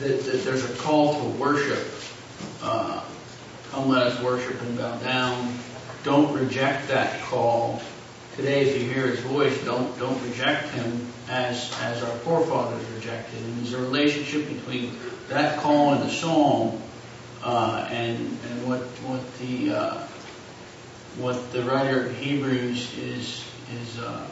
that, there's a call to worship. Uh, come, let us worship and bow down. Don't reject that call. Today, if you hear his voice, don't reject him as as our forefathers rejected. And there's a relationship between that call in the psalm uh, and uh, what the writer of Hebrews is is. Uh,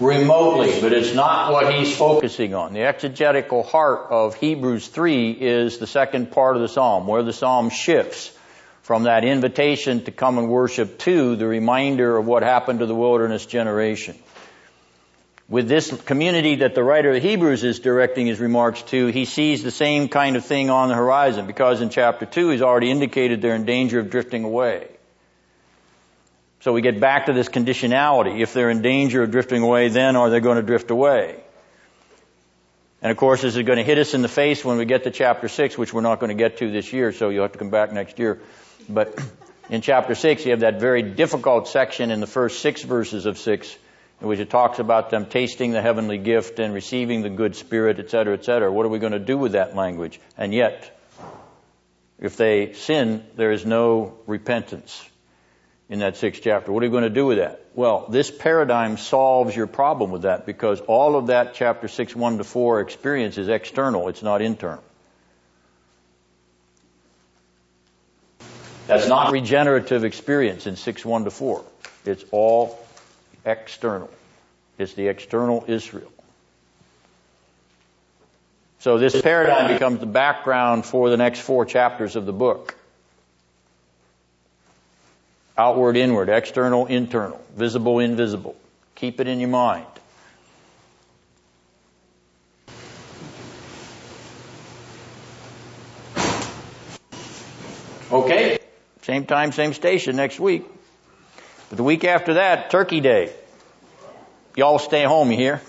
remotely, but it's not what he's focusing on. The exegetical heart of Hebrews 3 is the second part of the psalm, where the psalm shifts from that invitation to come and worship to the reminder of what happened to the wilderness generation. With this community that the writer of Hebrews is directing his remarks to, he sees the same kind of thing on the horizon because in chapter 2 he's already indicated they're in danger of drifting away. So we get back to this conditionality. If they're in danger of drifting away, then are they going to drift away? And of course, this is going to hit us in the face when we get to chapter 6, which we're not going to get to this year, so you'll have to come back next year. But in chapter 6, you have that very difficult section in the first six verses of 6 in which it talks about them tasting the heavenly gift and receiving the good spirit, etc., etc. What are we going to do with that language? And yet, if they sin, there is no repentance in that sixth chapter. What are you going to do with that? Well, this paradigm solves your problem with that because all of that chapter 6, 1 to 4 experience is external, it's not internal. That's not regenerative experience in 6, 1 to 4. It's all external. It's the external Israel. So this paradigm becomes the background for the next four chapters of the book. Outward, inward, external, internal, visible, invisible. Keep it in your mind. Okay? Same time, same station next week. But the week after that, Turkey Day. Y'all stay home, you hear?